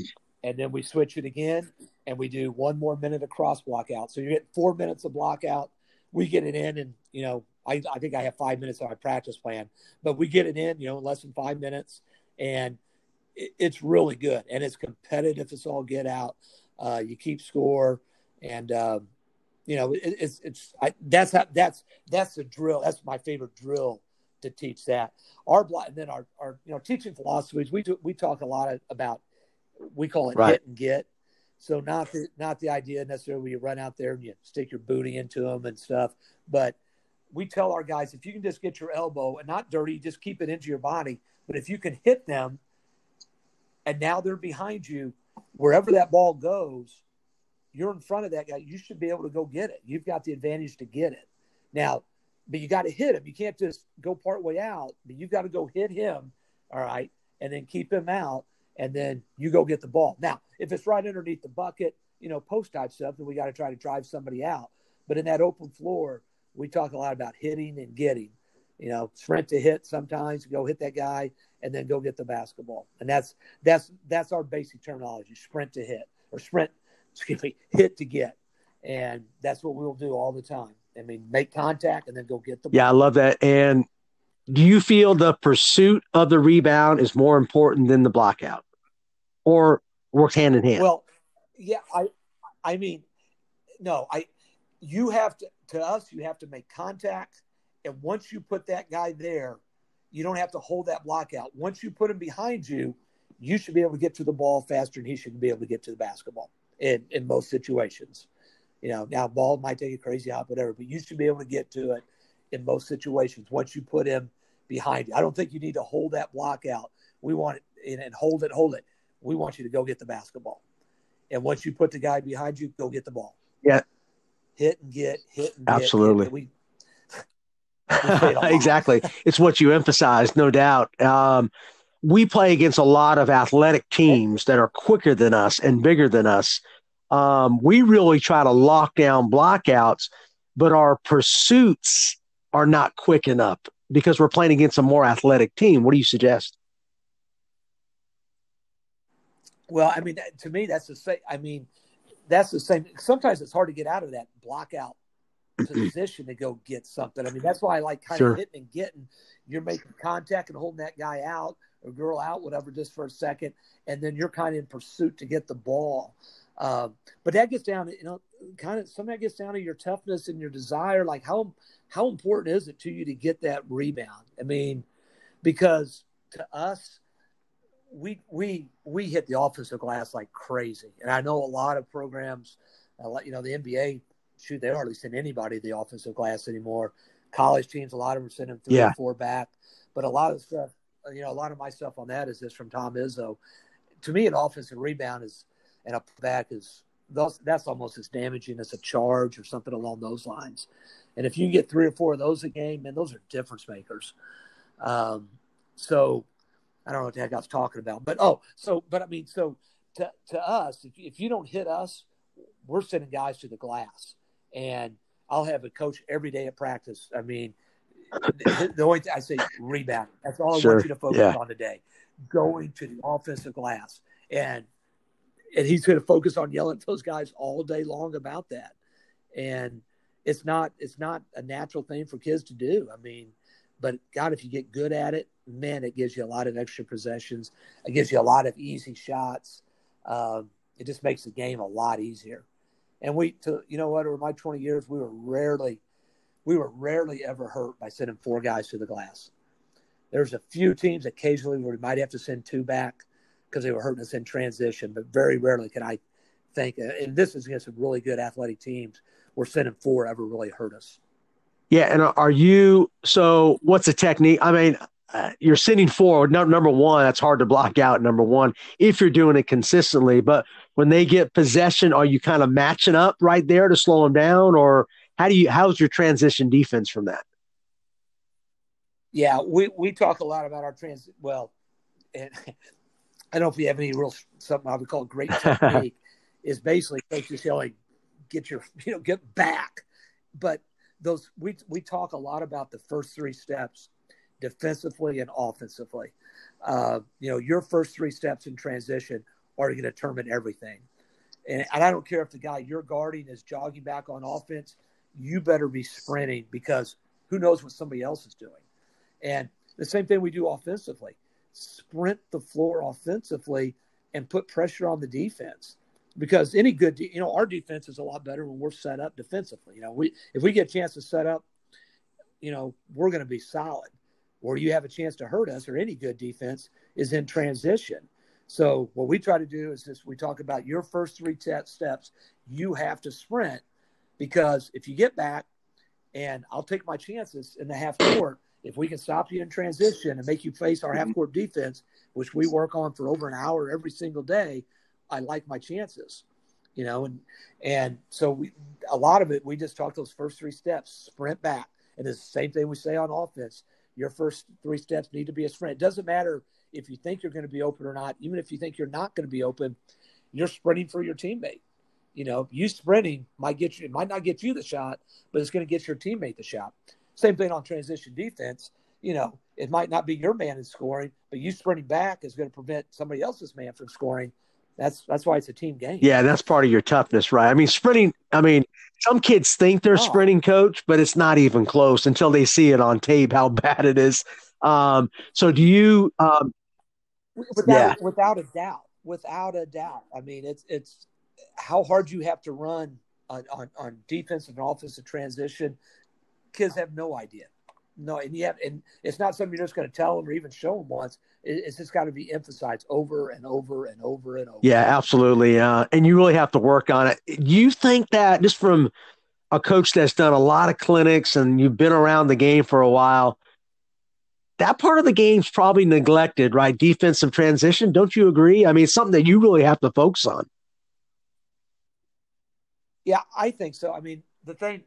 and then we switch it again, and we do one more minute of cross block out. So you get four minutes of block out. We get it in, and you know I, I think I have five minutes on my practice plan, but we get it in, you know, in less than five minutes, and it, it's really good and it's competitive. It's all get out. Uh, you keep score, and um, you know, it, it's it's I, that's how, that's that's the drill. That's my favorite drill to teach that. Our block and then our our you know teaching philosophies. We do, we talk a lot about we call it Right. hit and get. So not the not the idea necessarily where you run out there and you stick your booty into them and stuff, but we tell our guys if you can just get your elbow and not dirty, just keep it into your body. But if you can hit them, and now they're behind you, wherever that ball goes, you're in front of that guy. You should be able to go get it. You've got the advantage to get it. Now, but you got to hit him. You can't just go part way out, but you've got to go hit him. All right. And then keep him out. And then you go get the ball. Now, if it's right underneath the bucket, you know, post type stuff, then we got to try to drive somebody out. But in that open floor, we talk a lot about hitting and getting. You know, sprint to hit sometimes, go hit that guy and then go get the basketball. And that's that's that's our basic terminology, sprint to hit or sprint, excuse me, hit to get. And that's what we'll do all the time. I mean, make contact and then go get the ball. Yeah, I love that. And do you feel the pursuit of the rebound is more important than the blockout, or works hand in hand? Well, yeah, I, I mean, no, I, you have to, to us, you have to make contact. And once you put that guy there, you don't have to hold that block out. Once you put him behind you, you should be able to get to the ball faster and he should be able to get to the basketball in, in most situations. You know, now ball might take a crazy hop, whatever, but you should be able to get to it in most situations once you put him behind you. I don't think you need to hold that block out. We want it and, and hold it, hold it. We want you to go get the basketball. And once you put the guy behind you, go get the ball. Yeah. Hit and get, hit and get. Absolutely. And we, we say it a lot. exactly. It's what you emphasize, no doubt. Um, we play against a lot of athletic teams that are quicker than us and bigger than us. Um, we really try to lock down blockouts, but our pursuits are not quick enough because we're playing against a more athletic team. What do you suggest? Well, I mean, to me, that's the same. I mean, that's the same. Sometimes it's hard to get out of that block out position to go get something. I mean, that's why I like kind Sure. of hitting and getting. You're making contact and holding that guy out or girl out, whatever, just for a second, and then you're kind of in pursuit to get the ball. Um, but that gets down to you know, kind of some of that gets down to your toughness and your desire. Like how how important is it to you to get that rebound? I mean, because to us, we we we hit the offensive glass like crazy, and I know a lot of programs, a lot, you know, the NBA, shoot, they hardly send anybody the offensive glass anymore. College teams, a lot of them send them three Yeah. or four back, but a lot of stuff, you know, a lot of my stuff on that is just from Tom Izzo. To me, an offensive rebound is and a back is those, that's almost as damaging as a charge or something along those lines. And if you get three or four of those a game, man, those are difference makers. Um, so I don't know what the heck I was talking about, but oh, so but I mean, so to to us, if if you don't hit us, we're sending guys to the glass, and I'll have a coach every day at practice. I mean, the, only thing I say rebound. That's all I want you to focus yeah. on today. Going to the offensive glass, and and he's going to focus on yelling at those guys all day long about that. And it's not it's not a natural thing for kids to do. I mean, but God, if you get good at it, man, it gives you a lot of extra possessions. It gives you a lot of easy shots. Um, it just makes the game a lot easier. And we, to you know what, over my 20 years, we were rarely, we were rarely ever hurt by sending four guys to the glass. There's a few teams occasionally where we might have to send two back because they were hurting us in transition, but very rarely can I think, and this is against some really good athletic teams, where sending four ever really hurt us. Yeah, and are you so? What's the technique? I mean, uh, you're sending forward. No, number one, that's hard to block out. Number one, if you're doing it consistently, but when they get possession, are you kind of matching up right there to slow them down, or how do you? How's your transition defense from that? Yeah, we, we talk a lot about our trans. Well, and I don't know if you have any real something I would call great technique is basically coaches yelling, "Get your you know get back," but those we we talk a lot about the first three steps, defensively and offensively. Uh, you know, your first three steps in transition are going to determine everything. And, and I don't care if the guy you're guarding is jogging back on offense, you better be sprinting because who knows what somebody else is doing. And the same thing we do offensively sprint the floor offensively and put pressure on the defense. Because any good, de- you know, our defense is a lot better when we're set up defensively. You know, we if we get a chance to set up, you know, we're going to be solid. Where you have a chance to hurt us, or any good defense, is in transition. So what we try to do is this: we talk about your first three steps. You have to sprint because if you get back, and I'll take my chances in the half court. If we can stop you in transition and make you face our half mm-hmm. court defense, which we work on for over an hour every single day, I like my chances. You know, and and so we a lot of it we just talk those first three steps, sprint back. And it's the same thing we say on offense. Your first three steps need to be a sprint. It doesn't matter if you think you're going to be open or not. Even if you think you're not going to be open, you're sprinting for your teammate. You know, you sprinting might get you, it might not get you the shot, but it's going to get your teammate the shot. Same thing on transition defense. You know, it might not be your man in scoring, but you sprinting back is going to prevent somebody else's man from scoring. That's that's why it's a team game. Yeah, that's part of your toughness, right? I mean, sprinting. I mean, some kids think they're oh. sprinting, coach, but it's not even close until they see it on tape how bad it is. Um, so, do you? Um, without, yeah. without a doubt, without a doubt. I mean, it's it's how hard you have to run on on, on defensive and offensive transition. Kids have no idea. No, and yet, and it's not something you're just going to tell them or even show them once. It's just got to be emphasized over and over and over and over. Yeah, absolutely. Uh, and you really have to work on it. You think that just from a coach that's done a lot of clinics and you've been around the game for a while, that part of the game's probably neglected, right? Defensive transition. Don't you agree? I mean, it's something that you really have to focus on. Yeah, I think so. I mean, the thing,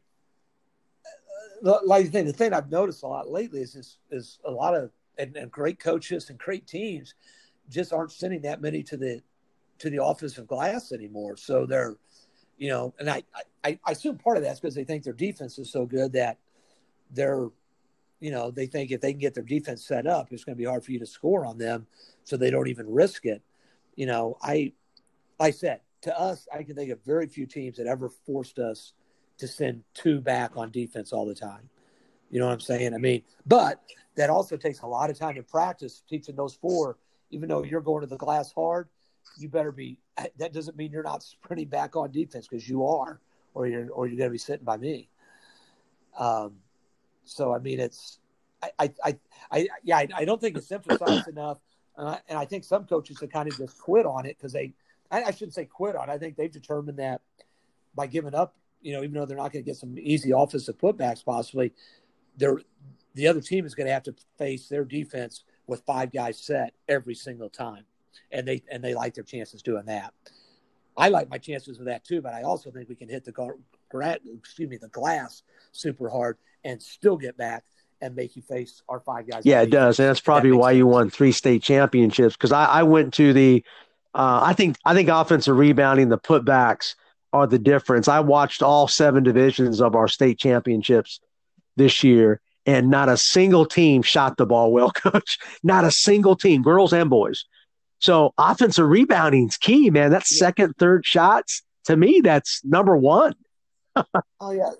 uh, like the thing, the thing I've noticed a lot lately is is, is a lot of and, and, great coaches and great teams just aren't sending that many to the to the offensive glass anymore. So they're, you know, and I I, I assume part of that's because they think their defense is so good that they're you know, they think if they can get their defense set up, it's going to be hard for you to score on them, so they don't even risk it. You know, I, I said to us, I can think of very few teams that ever forced us to send two back on defense all the time. You know what I'm saying? I mean, but that also takes a lot of time in practice teaching those four. Even though you're going to the glass hard, you better be. That doesn't mean you're not sprinting back on defense because you are, or you're or you're going to be sitting by me. Um, so I mean, it's I I I, yeah, I, I don't think it's emphasized enough, uh, and I think some coaches have kind of just quit on it because they I, I, shouldn't say quit on. I think they've determined that by giving up, you know, even though they're not going to get some easy offensive putbacks, possibly, they're the other team is going to have to face their defense with five guys set every single time, and they and they like their chances doing that. I like my chances of that too, but I also think we can hit the gra- excuse me the glass super hard and still get back and make you face our five guys. Yeah, it does, and that's probably that why sense. you won three state championships. Because I, I, went to the, uh, I think I think offensive rebounding, the putbacks are the difference. I watched all seven divisions of our state championships this year, and not a single team shot the ball well, coach. Not a single team, girls and boys. So offensive rebounding is key, man. That's second, third shots. To me, that's number one. oh yeah,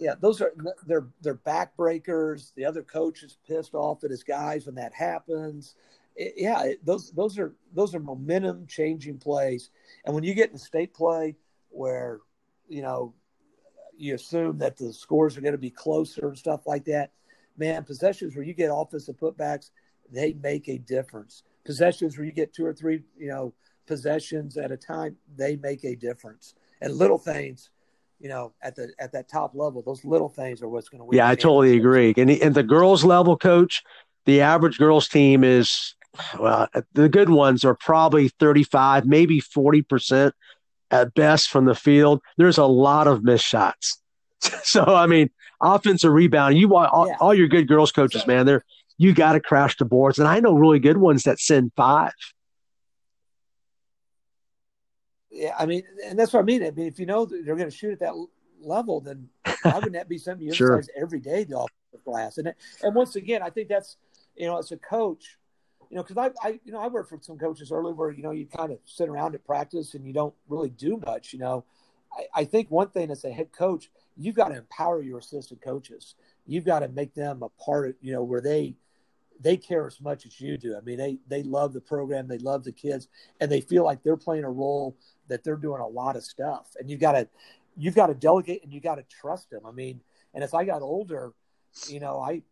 yeah, those are they're they're backbreakers. The other coach is pissed off at his guys when that happens. It, yeah, it, those those are those are momentum changing plays. And when you get in state play where you know you assume that the scores are going to be closer and stuff like that, man, possessions where you get offensive putbacks, they make a difference. Possessions where you get two or three, you know, possessions at a time, they make a difference. And little things you know, at the at that top level, those little things are what's going to win. Yeah, I totally agree. And and the girls level, coach, the average girls team is well, uh, the good ones are probably thirty five, maybe forty percent at best from the field. There's a lot of missed shots. so I mean, offensive rebound. You want all, yeah. all your good girls coaches, man. They're you got to crash the boards, and I know really good ones that send five yeah, I mean, and that's what I mean. I mean, if you know they're going to shoot at that level, then why wouldn't that be something you sure. exercise every day? The offensive glass, and and once again, I think that's you know, as a coach, you know, because I, I, you know, I worked for some coaches early where you know you kind of sit around at practice and you don't really do much. You know, I, I think one thing as a head coach, you've got to empower your assistant coaches. You've got to make them a part of you know where they they care as much as you do. I mean, they they love the program, they love the kids, and they feel like they're playing a role that they're doing a lot of stuff. And you've got to you've got to delegate and you got to trust them. I mean, and as I got older, you know, I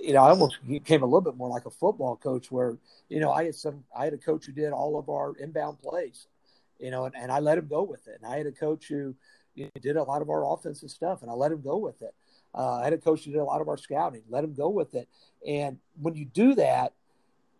you know, I almost became a little bit more like a football coach where, you know, I had some, I had a coach who did all of our inbound plays, you know, and, and I let him go with it. And I had a coach who you know, did a lot of our offensive stuff and I let him go with it. Uh, I had a coach who did a lot of our scouting, let him go with it. And when you do that,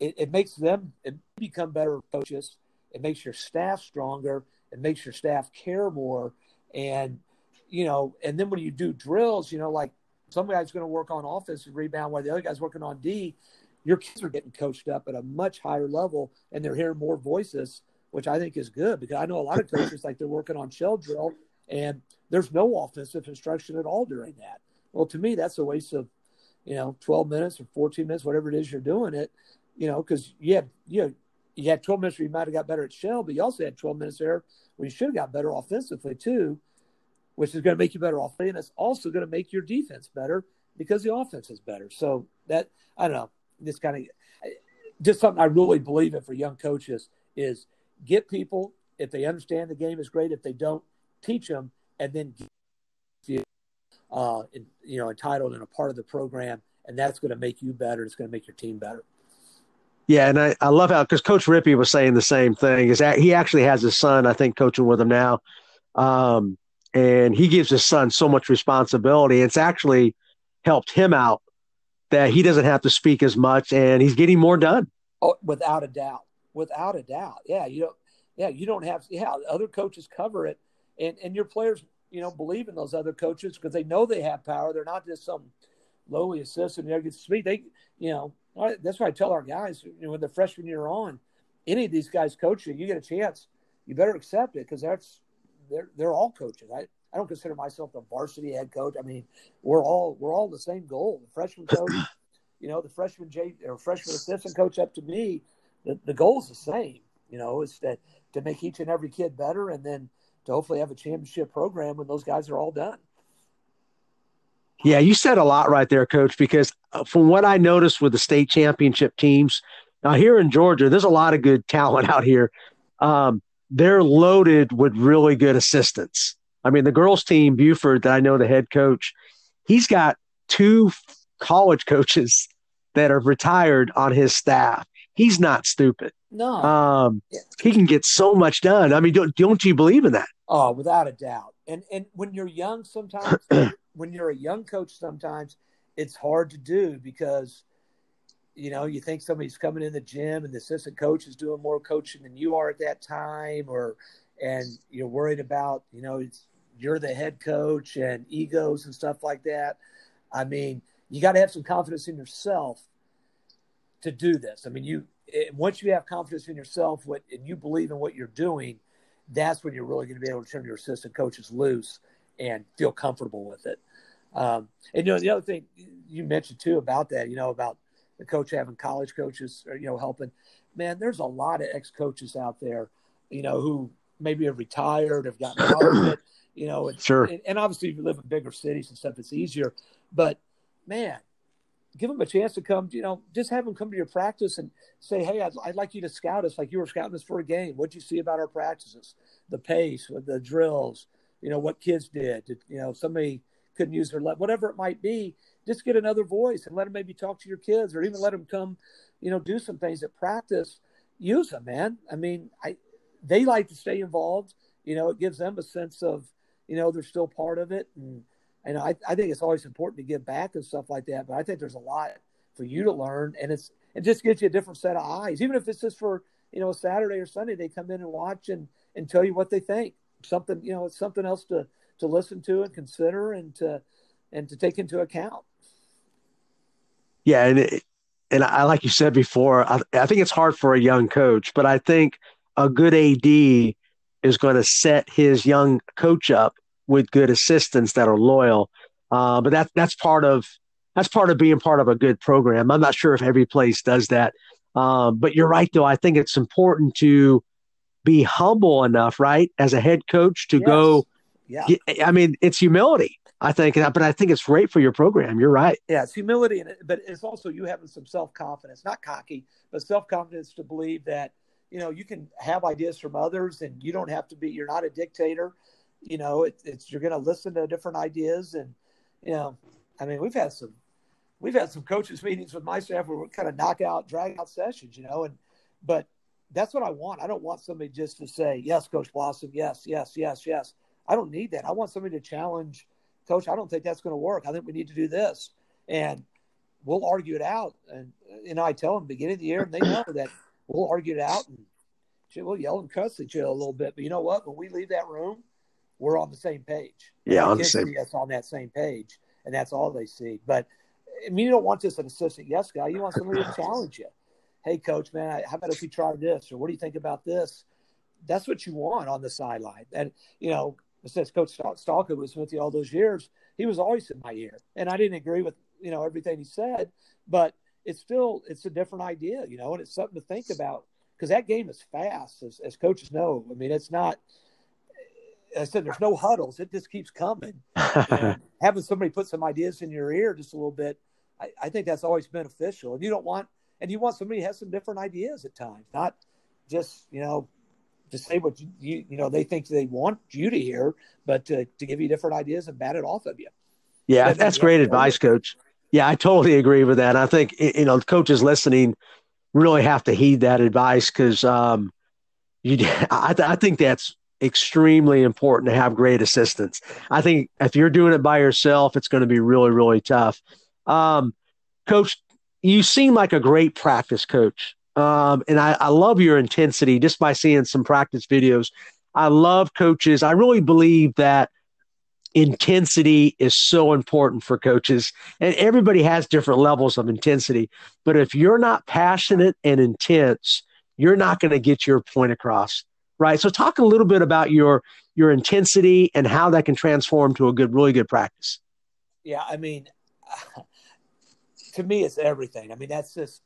it, it makes them it become better coaches. It makes your staff stronger. It makes your staff care more. And, you know, and then when you do drills, you know, like some guy's going to work on offensive rebound while the other guy's working on D. Your kids are getting coached up at a much higher level and they're hearing more voices, which I think is good because I know a lot of coaches like they're working on shell drill and there's no offensive instruction at all during that. Well, to me, that's a waste of, you know, 12 minutes or 14 minutes, whatever it is you're doing it, you know, because you had, you you had 12 minutes where you might have got better at shell, but you also had 12 minutes there where you should have got better offensively too which is going to make you better offensively, and it's also going to make your defense better because the offense is better. So that I don't know, this kind of just something I really believe in for young coaches is get people if they understand the game is great. If they don't, teach them, and then get uh, in, you know entitled and a part of the program, and that's going to make you better. It's going to make your team better. Yeah, and I, I love how because Coach Rippey was saying the same thing. Is that he actually has his son, I think, coaching with him now. Um, and he gives his son so much responsibility. It's actually helped him out that he doesn't have to speak as much and he's getting more done. Oh, without a doubt. Without a doubt. Yeah, you don't yeah, you don't have yeah, other coaches cover it and and your players, you know, believe in those other coaches because they know they have power. They're not just some lowly assistant there gets to speak. They, you know, that's why I tell our guys, you know, when the freshman year on, any of these guys coaching, you get a chance, you better accept it because that's they're they're all coaches. I, I don't consider myself the varsity head coach. I mean, we're all we're all the same goal. The freshman coach, you know, the freshman J or freshman assistant coach up to me, the, the goal is the same. You know, is that to make each and every kid better, and then to hopefully have a championship program when those guys are all done. Yeah, you said a lot right there, coach, because uh, from what I noticed with the state championship teams, now here in Georgia, there's a lot of good talent out here. Um, they're loaded with really good assistants. I mean, the girls' team, Buford, that I know the head coach, he's got two college coaches that are retired on his staff. He's not stupid. No, um, he can get so much done. I mean, don't don't you believe in that? Oh, without a doubt. And and when you're young, sometimes when you're a young coach, sometimes it's hard to do because you know, you think somebody's coming in the gym and the assistant coach is doing more coaching than you are at that time, or and you're worried about, you know, you're the head coach and egos and stuff like that. I mean, you got to have some confidence in yourself to do this. I mean, you it, once you have confidence in yourself, what and you believe in what you're doing, that's when you're really going to be able to turn your assistant coaches loose and feel comfortable with it. Um, and you know, the other thing you mentioned too about that, you know, about the coach having college coaches, or, you know, helping. Man, there's a lot of ex coaches out there, you know, who maybe have retired, have gotten out of it, you know, and, sure. And, and obviously, if you live in bigger cities and stuff, it's easier. But man, give them a chance to come, you know, just have them come to your practice and say, Hey, I'd, I'd, like you to scout us like you were scouting us for a game. What'd you see about our practices? The pace, the drills, you know, what kids did, did you know, somebody couldn't use their left, whatever it might be just get another voice and let them maybe talk to your kids or even let them come, you know, do some things at practice. Use them, man. I mean, I they like to stay involved. You know, it gives them a sense of, you know, they're still part of it. And and I, I think it's always important to give back and stuff like that. But I think there's a lot for you to learn and it's it just gives you a different set of eyes. Even if it's just for, you know, a Saturday or Sunday, they come in and watch and, and tell you what they think. Something, you know, it's something else to to listen to and consider and to and to take into account. Yeah, and it, and I like you said before, I, I think it's hard for a young coach, but I think a good AD is going to set his young coach up with good assistants that are loyal. Uh, but that that's part of that's part of being part of a good program. I'm not sure if every place does that, um, but you're right though. I think it's important to be humble enough, right, as a head coach to yes. go. Yeah. I mean, it's humility. I think, but I think it's great for your program. You're right. Yeah, it's humility, but it's also you having some self confidence, not cocky, but self confidence to believe that you know you can have ideas from others, and you don't have to be. You're not a dictator. You know, it, it's you're going to listen to different ideas, and you know, I mean, we've had some we've had some coaches meetings with my staff where we're kind of knockout, drag out sessions, you know, and but that's what I want. I don't want somebody just to say, yes, Coach Blossom, yes, yes, yes, yes. I don't need that. I want somebody to challenge, Coach, I don't think that's going to work. I think we need to do this. And we'll argue it out. And, uh, you know, I tell them beginning of the year, and they know that we'll argue it out and we'll yell and cuss each other a little bit. But you know what? When we leave that room, we're on the same page. Yeah, on the same. Yes, on that same page, and that's all they see. But I mean, you don't want just an assistant yes guy. You want somebody to challenge you. Hey, coach, man, how about if we try this, or what do you think about this? That's what you want on the sideline. And you know, since Coach Stalker was with you all those years, he was always in my ear, and I didn't agree with you know everything he said, but it's still it's a different idea, you know, and it's something to think about because that game is fast, as, as coaches know. I mean, it's not. I said there's no huddles; it just keeps coming. having somebody put some ideas in your ear just a little bit, I, I, think that's always beneficial. And you don't want, and you want somebody who has some different ideas at times, not just you know, to say what you you, you know they think they want you to hear, but to, to give you different ideas and bat it off of you. Yeah, that's great advice, Coach. Yeah, I totally agree with that. I think you know coaches listening really have to heed that advice because um, you. I, I think that's extremely important to have great assistance. I think if you're doing it by yourself, it's going to be really, really tough. Um, coach, you seem like a great practice coach. Um, and I, I love your intensity just by seeing some practice videos. I love coaches. I really believe that intensity is so important for coaches and everybody has different levels of intensity but if you're not passionate and intense you're not going to get your point across right so talk a little bit about your your intensity and how that can transform to a good really good practice yeah i mean to me it's everything i mean that's just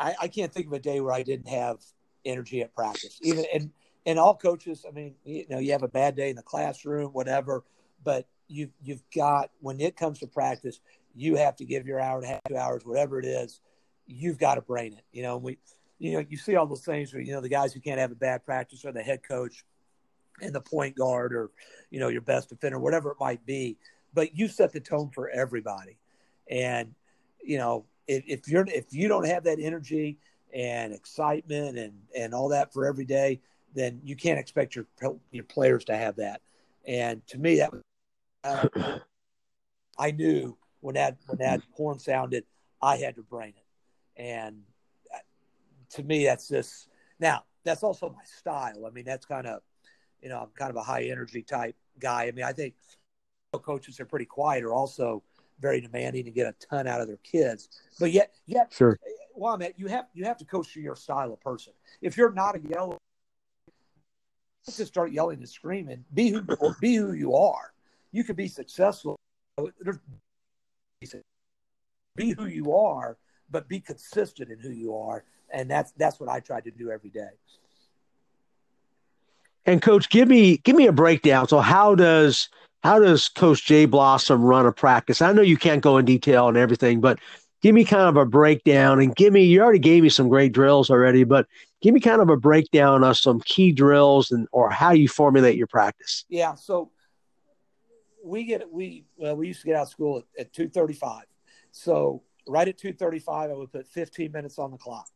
I, I can't think of a day where i didn't have energy at practice even and and all coaches i mean you know you have a bad day in the classroom whatever but you you've got when it comes to practice, you have to give your hour and a half, two hours, whatever it is. You've got to brain it. You know, we, you know, you see all those things where you know the guys who can't have a bad practice or the head coach and the point guard or you know your best defender, whatever it might be. But you set the tone for everybody, and you know if, you're if you don't have that energy and excitement and and all that for every day, then you can't expect your your players to have that. And to me, that uh, I knew when that when that horn sounded, I had to brain it, and uh, to me, that's just now that's also my style. I mean, that's kind of you know I'm kind of a high energy type guy. I mean, I think coaches are pretty quiet are also very demanding and get a ton out of their kids, but yet yet sure. Well, mean, you have you have to coach to your style of person. If you're not a yeller, just start yelling and screaming. Be who be who you are you can be successful. Be who you are, but be consistent in who you are, and that's that's what I try to do every day. And coach, give me give me a breakdown. So how does how does Coach Jay Blossom run a practice? I know you can't go in detail on everything, but give me kind of a breakdown and give me you already gave me some great drills already, but give me kind of a breakdown of some key drills and or how you formulate your practice. Yeah, so we get we well we used to get out of school at, at 2.35 so right at 2.35 i would put 15 minutes on the clock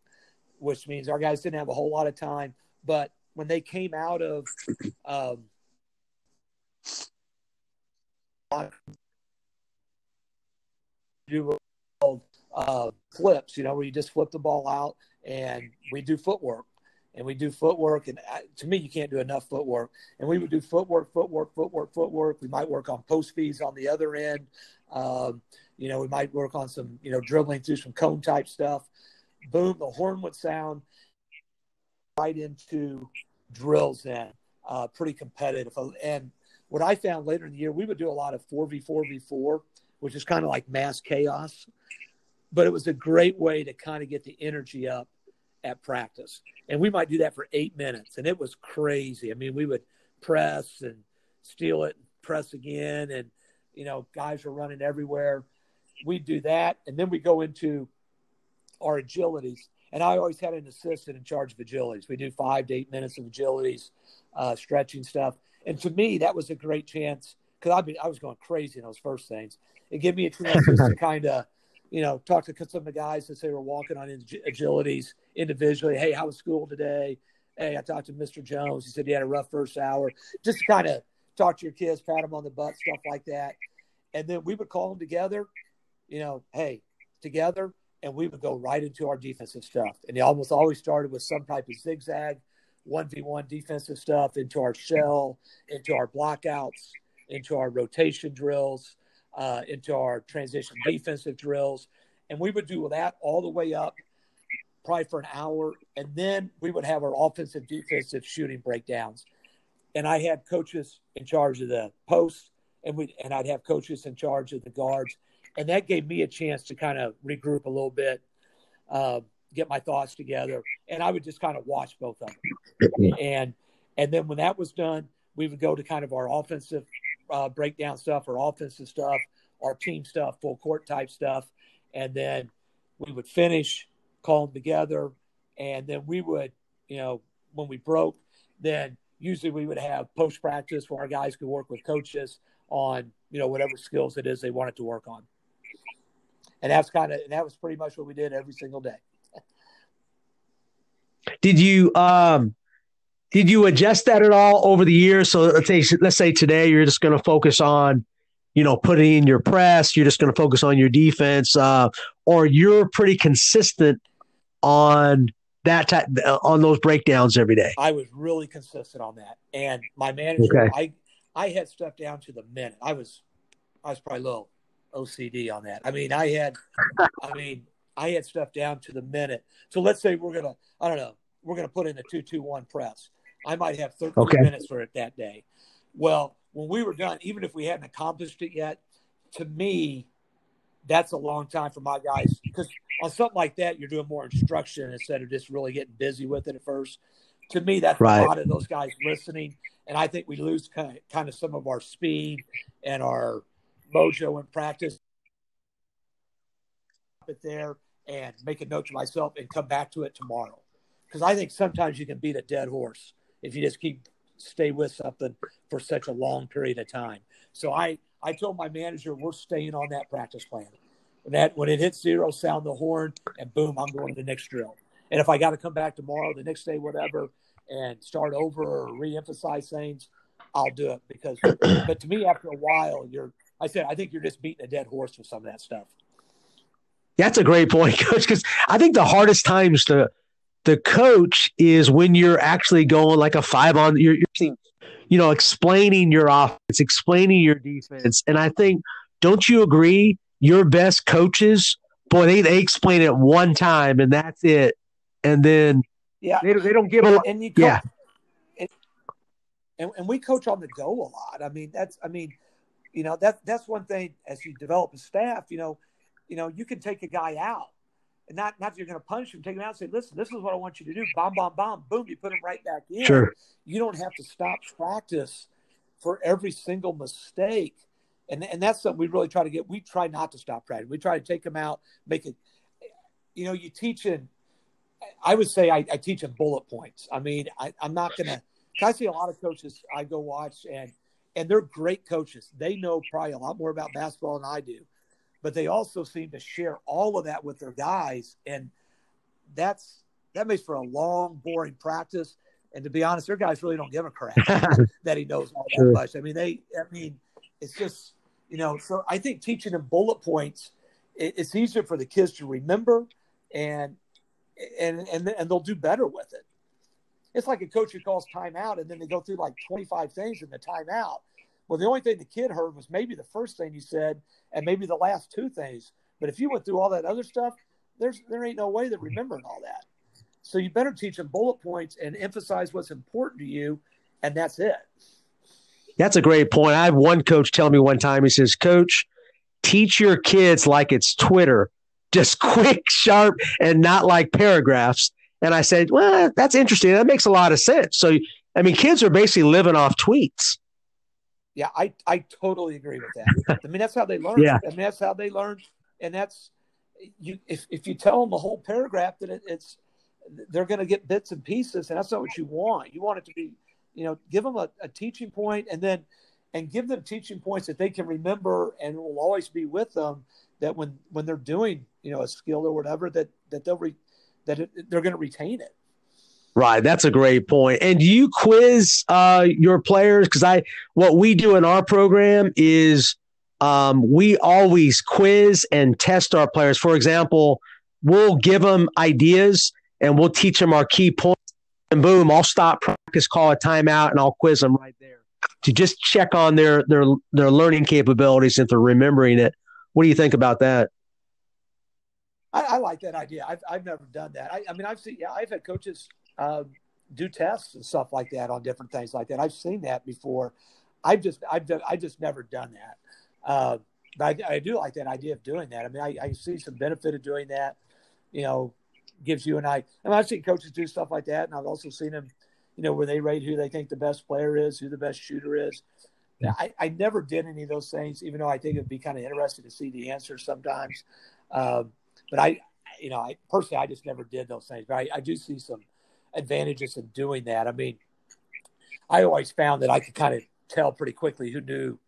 which means our guys didn't have a whole lot of time but when they came out of um, do uh, flips you know where you just flip the ball out and we do footwork and we do footwork. And to me, you can't do enough footwork. And we would do footwork, footwork, footwork, footwork. We might work on post fees on the other end. Um, you know, we might work on some, you know, dribbling through some cone type stuff. Boom, the horn would sound right into drills then. Uh, pretty competitive. And what I found later in the year, we would do a lot of 4v4v4, which is kind of like mass chaos. But it was a great way to kind of get the energy up at practice. And we might do that for eight minutes. And it was crazy. I mean, we would press and steal it and press again. And, you know, guys were running everywhere. We'd do that. And then we go into our agilities. And I always had an assistant in charge of agilities. We do five to eight minutes of agilities, uh, stretching stuff. And to me, that was a great chance because I I was going crazy in those first things. It gave me a chance to kind of you know, talk to some of the guys as they were walking on agilities individually. Hey, how was school today? Hey, I talked to Mr. Jones. He said he had a rough first hour. Just to kind of talk to your kids, pat them on the butt, stuff like that. And then we would call them together, you know, hey, together, and we would go right into our defensive stuff. And it almost always started with some type of zigzag, 1v1 defensive stuff into our shell, into our blockouts, into our rotation drills, uh, into our transition defensive drills. And we would do that all the way up, probably for an hour. And then we would have our offensive defensive shooting breakdowns. And I had coaches in charge of the posts, and we and I'd have coaches in charge of the guards. And that gave me a chance to kind of regroup a little bit, uh, get my thoughts together, and I would just kind of watch both of them. And and then when that was done, we would go to kind of our offensive uh, breakdown stuff or offensive stuff, our team stuff, full court type stuff. And then we would finish, call them together. And then we would, you know, when we broke, then usually we would have post practice where our guys could work with coaches on, you know, whatever skills it is they wanted to work on. And that's kind of, and that was pretty much what we did every single day. Did you, um, did you adjust that at all over the years? So let's say let's say today you're just going to focus on, you know, putting in your press. You're just going to focus on your defense, uh, or you're pretty consistent on that type on those breakdowns every day. I was really consistent on that, and my manager, okay. I I had stuff down to the minute. I was I was probably a little OCD on that. I mean, I had, I mean, I had stuff down to the minute. So let's say we're gonna, I don't know, we're gonna put in a two two one press. I might have 13 okay. minutes for it that day. Well, when we were done, even if we hadn't accomplished it yet, to me, that's a long time for my guys because on something like that, you're doing more instruction instead of just really getting busy with it at first. To me, that's right. a lot of those guys listening, and I think we lose kind of, kind of some of our speed and our mojo in practice. It there and make a note to myself and come back to it tomorrow because I think sometimes you can beat a dead horse if you just keep stay with something for such a long period of time. So I I told my manager we're staying on that practice plan. When that when it hits zero, sound the horn, and boom, I'm going to the next drill. And if I got to come back tomorrow, the next day, whatever, and start over or reemphasize things, I'll do it because. but to me, after a while, you're. I said I think you're just beating a dead horse with some of that stuff. That's a great point, Coach. Because I think the hardest times to the coach is when you're actually going like a five on you're, you're you know explaining your offense explaining your defense. And i think don't you agree? Your best coaches boy they, they explain it one time and that's it. And then yeah. they, they don't give a and you coach, yeah and, and we coach on the go a lot. I mean that's i mean you know that that's one thing as you develop a staff you know you know you can take a guy out and not not you're going to punish him, take him out, and say, "Listen, this is what I want you to do." Bomb, bomb, bomb, boom! You put him right back in. Sure. You don't have to stop practice for every single mistake, and and that's something we really try to get. We try not to stop practice. We try to take them out, make it. You know, you teach in. I would say I, I teach in bullet points. I mean, I, I'm not going to. I see a lot of coaches I go watch and and they're great coaches. They know probably a lot more about basketball than I do but they also seem to share all of that with their guys, and that's that makes for a long, boring practice. And to be honest, their guys really don't give a crap that he knows all that much. I mean, they, I mean, it's just you know. So I think teaching them bullet points, it, it's easier for the kids to remember, and and and and they'll do better with it. It's like a coach who calls timeout, and then they go through like twenty five things in the timeout, well, the only thing the kid heard was maybe the first thing you said and maybe the last two things. But if you went through all that other stuff, there's there ain't no way that mm-hmm. remembering all that. So you better teach them bullet points and emphasize what's important to you, and that's it. That's a great point. I had one coach tell me one time, he says, Coach, teach your kids like it's Twitter, just quick, sharp, and not like paragraphs. And I said, Well, that's interesting. That makes a lot of sense. So, I mean, kids are basically living off tweets. Yeah, I, I totally agree with that. I mean, that's how they learn. yeah. I mean, that's how they learn. And that's you. If, if you tell them a whole paragraph, that it, it's they're going to get bits and pieces, and that's not what you want. You want it to be, you know, give them a, a teaching point, and then and give them teaching points that they can remember and will always be with them. that when when they're doing you know a skill or whatever that that they'll re, that it, they're going to retain it. Right, that's a great point. And do you quiz uh, your players? Because I, what we do in our program is um, we always quiz and test our players. For example, we'll give them ideas and we'll teach them our key points. And boom, I'll stop practice, call a timeout, and I'll quiz them right there to just check on their their their learning capabilities if they're remembering it. What do you think about that? I, I like that idea. I've I've never done that. I, I mean, I've seen yeah, I've had coaches uh, do tests and stuff like that on different things like that. I've seen that before. I've just I've I just never done that. Uh, but I, I, do like that idea of doing that. I mean, I, I, see some benefit of doing that. You know, gives you an eye. I mean, I've seen coaches do stuff like that, and I've also seen them, you know, where they rate who they think the best player is, who the best shooter is. Yeah. I, I never did any of those things, even though I think it'd be kind of interesting to see the answers sometimes. Um, but I, you know, I personally, I just never did those things. But I, I do see some advantages in doing that. I mean, I always found that I could kind of tell pretty quickly who knew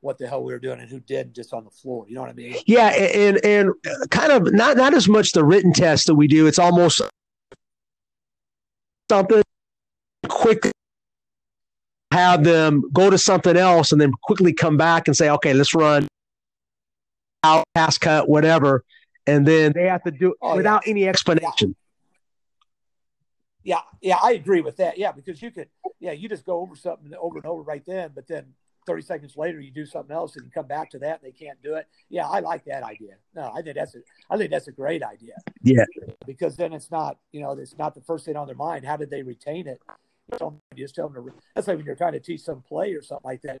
what the hell we were doing and who did just on the floor. You know what I mean? Yeah, and and kind of not not as much the written test that we do. It's almost something quick have them go to something else and then quickly come back and say, okay, let's run out, pass cut, whatever. And then they have to do it oh, without yeah. any explanation. Yeah. yeah. I agree with that. Yeah, because you could, yeah, you just go over something over and over right then, but then 30 seconds later you do something else and you come back to that and they can't do it. Yeah, I like that idea. No, I think that's a I think that's a great idea. Yeah. Because then it's not, you know, it's not the first thing on their mind. How did they retain it? just tell them to that's like when you're trying to teach some play or something like that.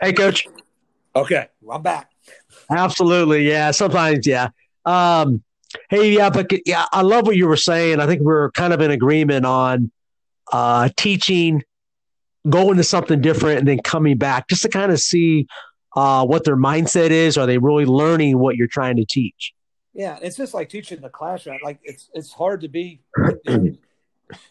Hey, Coach. Okay, well, I'm back. Absolutely, yeah. Sometimes, yeah. Um, Hey, yeah, but yeah, I love what you were saying. I think we're kind of in agreement on uh, teaching, going to something different, and then coming back just to kind of see uh, what their mindset is. Are they really learning what you're trying to teach? Yeah, it's just like teaching in the classroom. Like it's it's hard to be.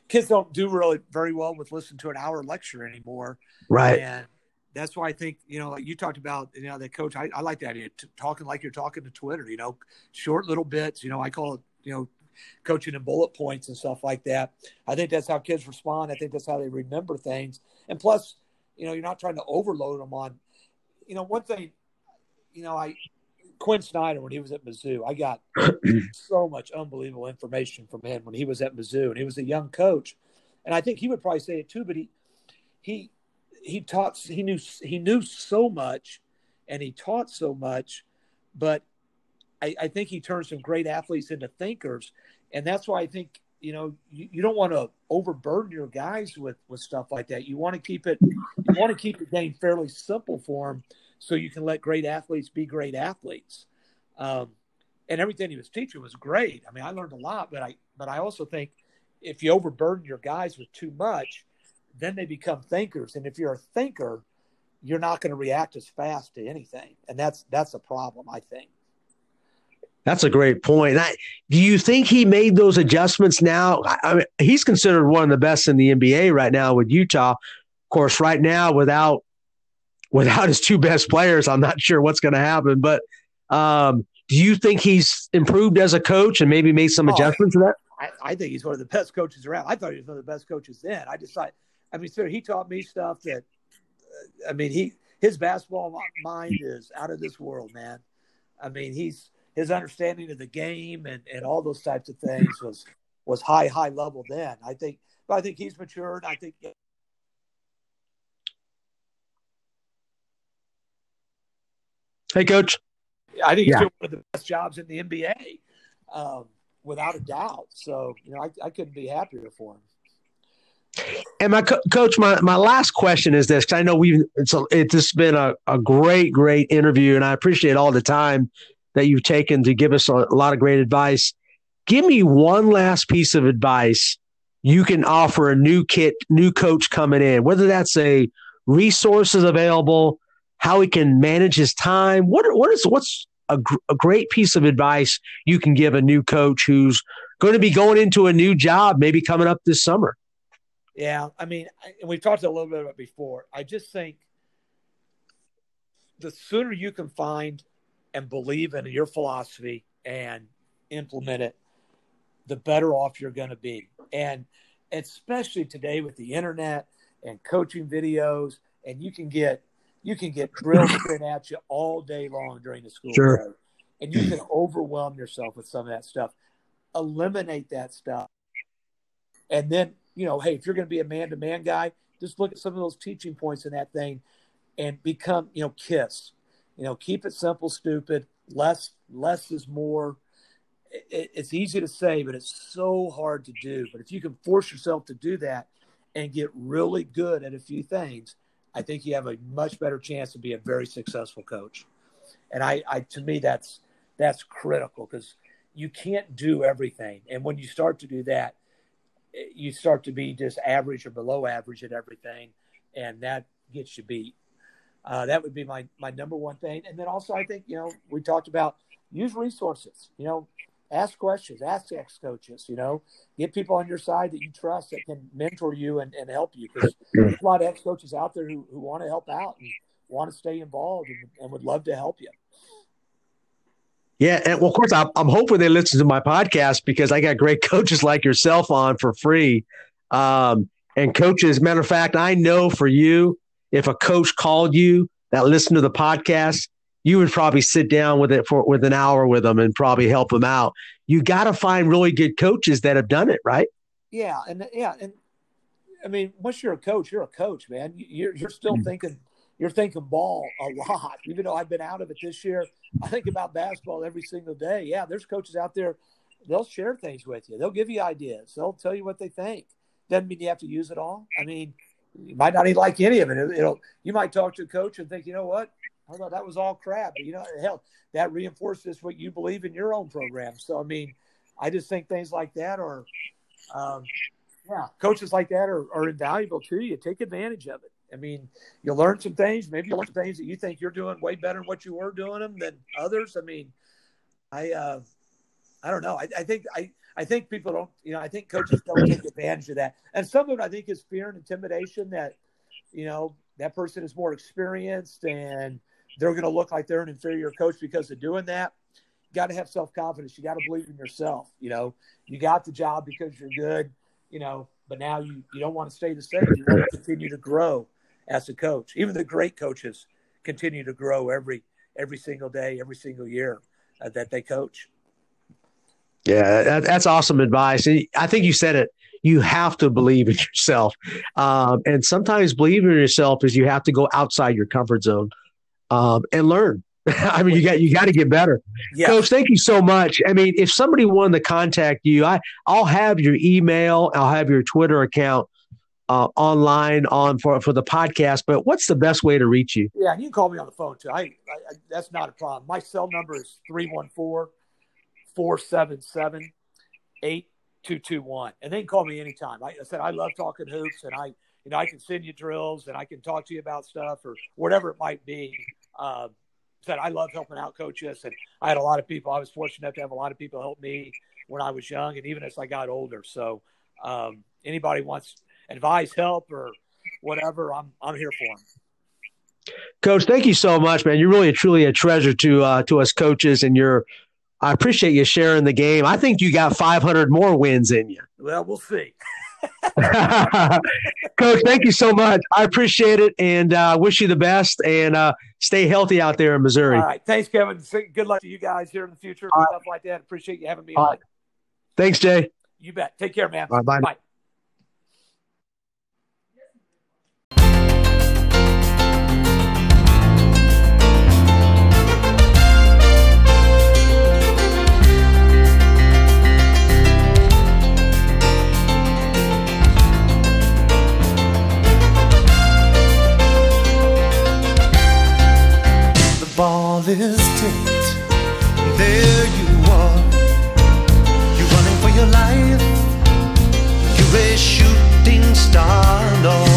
kids don't do really very well with listening to an hour lecture anymore. Right. And that's why I think you know, like you talked about, you know, the coach. I, I like that idea, t- talking like you're talking to Twitter. You know, short little bits. You know, I call it, you know, coaching in bullet points and stuff like that. I think that's how kids respond. I think that's how they remember things. And plus, you know, you're not trying to overload them on. You know, one thing, you know, I Quin Snyder when he was at Mizzou, I got so much unbelievable information from him when he was at Mizzou, and he was a young coach. And I think he would probably say it too, but he he he taught he knew he knew so much and he taught so much but I, I, think he turned some great athletes into thinkers. And that's why i think you know you, you don't want to overburden your guys with with stuff like that. You want to keep it you want to keep the game fairly simple for them so you can let great athletes be great athletes. Um, and everything he was teaching was great. I mean i learned a lot but i but i also think if you overburden your guys with too much then they become thinkers. And if you're a thinker, you're not going to react as fast to anything, and that's that's a problem, I think. That's a great point. I, do you think he made those adjustments now? I, I mean, he's considered one of the best in the NBA right now with Utah. Of course, right now without without his two best players, I'm not sure what's going to happen. But um, do you think he's improved as a coach and maybe made some oh, adjustments to that? I, I, think he's one of the best coaches around. I thought he was one of the best coaches then. I decided I mean, sir, he taught me stuff that, uh, I mean, he his basketball mind is out of this world, man. I mean, he's his understanding of the game and, and all those types of things was was high high level then. I think, but I think he's matured. I think. Hey, coach. I think he's yeah. doing one of the best jobs in the NBA, um, without a doubt. So you know, I, I couldn't be happier for him. And my co- coach, my, my last question is this: I know we've it's a, it's just been a, a great great interview, and I appreciate all the time that you've taken to give us a, a lot of great advice. Give me one last piece of advice you can offer a new kit, new coach coming in, whether that's a resources available, how he can manage his time. What what is what's a, gr- a great piece of advice you can give a new coach who's going to be going into a new job, maybe coming up this summer? Yeah, I mean, and we've talked a little bit about before. I just think the sooner you can find and believe in your philosophy and implement it, the better off you're going to be. And especially today with the internet and coaching videos, and you can get you can get drills straight at you all day long during the school sure. day, and you can overwhelm yourself with some of that stuff. Eliminate that stuff, and then you know, hey, if you're going to be a man to man guy, just look at some of those teaching points in that thing, and become you know, kiss. You know, keep it simple, stupid. Less less is more it, it's easy to say, but it's so hard to do. But if you can force yourself to do that and get really good at a few things, I think you have a much better chance to be a very successful coach. And I, I to me, that's that's critical because you can't do everything. And when you start to do that, you start to be just average or below average at everything, and that gets you beat. Uh, that would be my my number one thing. And then also, I think you know we talked about use resources. You know, ask questions, ask ex coaches, you know, get people on your side that you trust that can mentor you and, and help you. Because there's a lot of ex coaches out there who, who want to help out and want to stay involved and, and would love to help you. Yeah, and well, of course, I'm, I'm hoping they listen to my podcast because I got great coaches like yourself on for free. Um, and coaches, matter of fact, I know for you, if a coach called you that listened to the podcast, you would probably sit down with it for with an hour with them and probably help them out. You got to find really good coaches that have done it, right? Yeah, and yeah, and I mean, once you're a coach, you're a coach, man. You're you're still mm-hmm. thinking you're thinking ball a lot. Even though I've been out of it this year, I think about basketball every single day. Yeah, there's coaches out there. They'll share things with you. They'll give you ideas. They'll tell you what they think. Doesn't mean you have to use it all. I mean, you might not even like any of it. It'll. You might talk to a coach and think, you know what, I thought that was all crap. But you know, hell, that reinforces what you believe in your own program. So I mean, I just think things like that are, um, yeah, coaches like that are, are invaluable to you. Take advantage of it. I mean, you'll learn some things. Maybe you learn some things that you think you're doing way better than what you were doing them than others. I mean, I, uh, I don't know. I, I think I, I think people don't. You know, I think coaches don't take advantage of that. And some of it, I think, is fear and intimidation that, you know, that person is more experienced and they're going to look like they're an inferior coach because of doing that. You got to have self confidence. You got to believe in yourself. You know, you got the job because you're good. You know, but now you you don't want to stay the same. You want to continue to grow as a coach. Even the great coaches continue to grow every every single day, every single year uh, that they coach. Yeah, that, that's awesome advice. I think you said it. You have to believe in yourself, um, and sometimes believing in yourself is you have to go outside your comfort zone um, and learn. I mean, you got you got to get better. Coach. Thank you so much. I mean, if somebody wanted to contact you, I I'll have your email, I'll have your Twitter account uh, online on for for the podcast. But what's the best way to reach you? Yeah, you can call me on the phone too. I, I, I that's not a problem. My cell number is 314 477 8221. And they can call me anytime. I, I said, I love talking hoops and I, you know, I can send you drills and I can talk to you about stuff or whatever it might be uh, said I love helping out coaches, and I had a lot of people. I was fortunate to have a lot of people help me when I was young, and even as I got older. So, um, anybody wants advice, help, or whatever, I'm I'm here for them. Coach, thank you so much, man. You're really truly a treasure to uh, to us coaches, and you're. I appreciate you sharing the game. I think you got 500 more wins in you. Well, we'll see. Coach, thank you so much. I appreciate it and uh, wish you the best and uh, stay healthy out there in Missouri. All right. Thanks, Kevin. Good luck to you guys here in the future. Stuff right. like that. Appreciate you having me on. Right. Thanks, Jay. You bet. Take care, man. bye. Bye. this date. There you are. You're running for your life. You're a shooting star, Lord.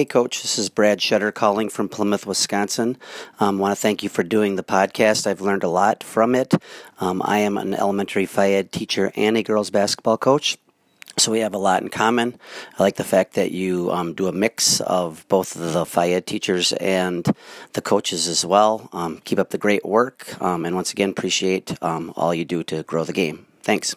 Hey, Coach, this is Brad Shutter calling from Plymouth, Wisconsin. I um, want to thank you for doing the podcast. I've learned a lot from it. Um, I am an elementary ed teacher and a girls basketball coach. So we have a lot in common. I like the fact that you um, do a mix of both the ed teachers and the coaches as well. Um, keep up the great work, um, and once again, appreciate um, all you do to grow the game. Thanks.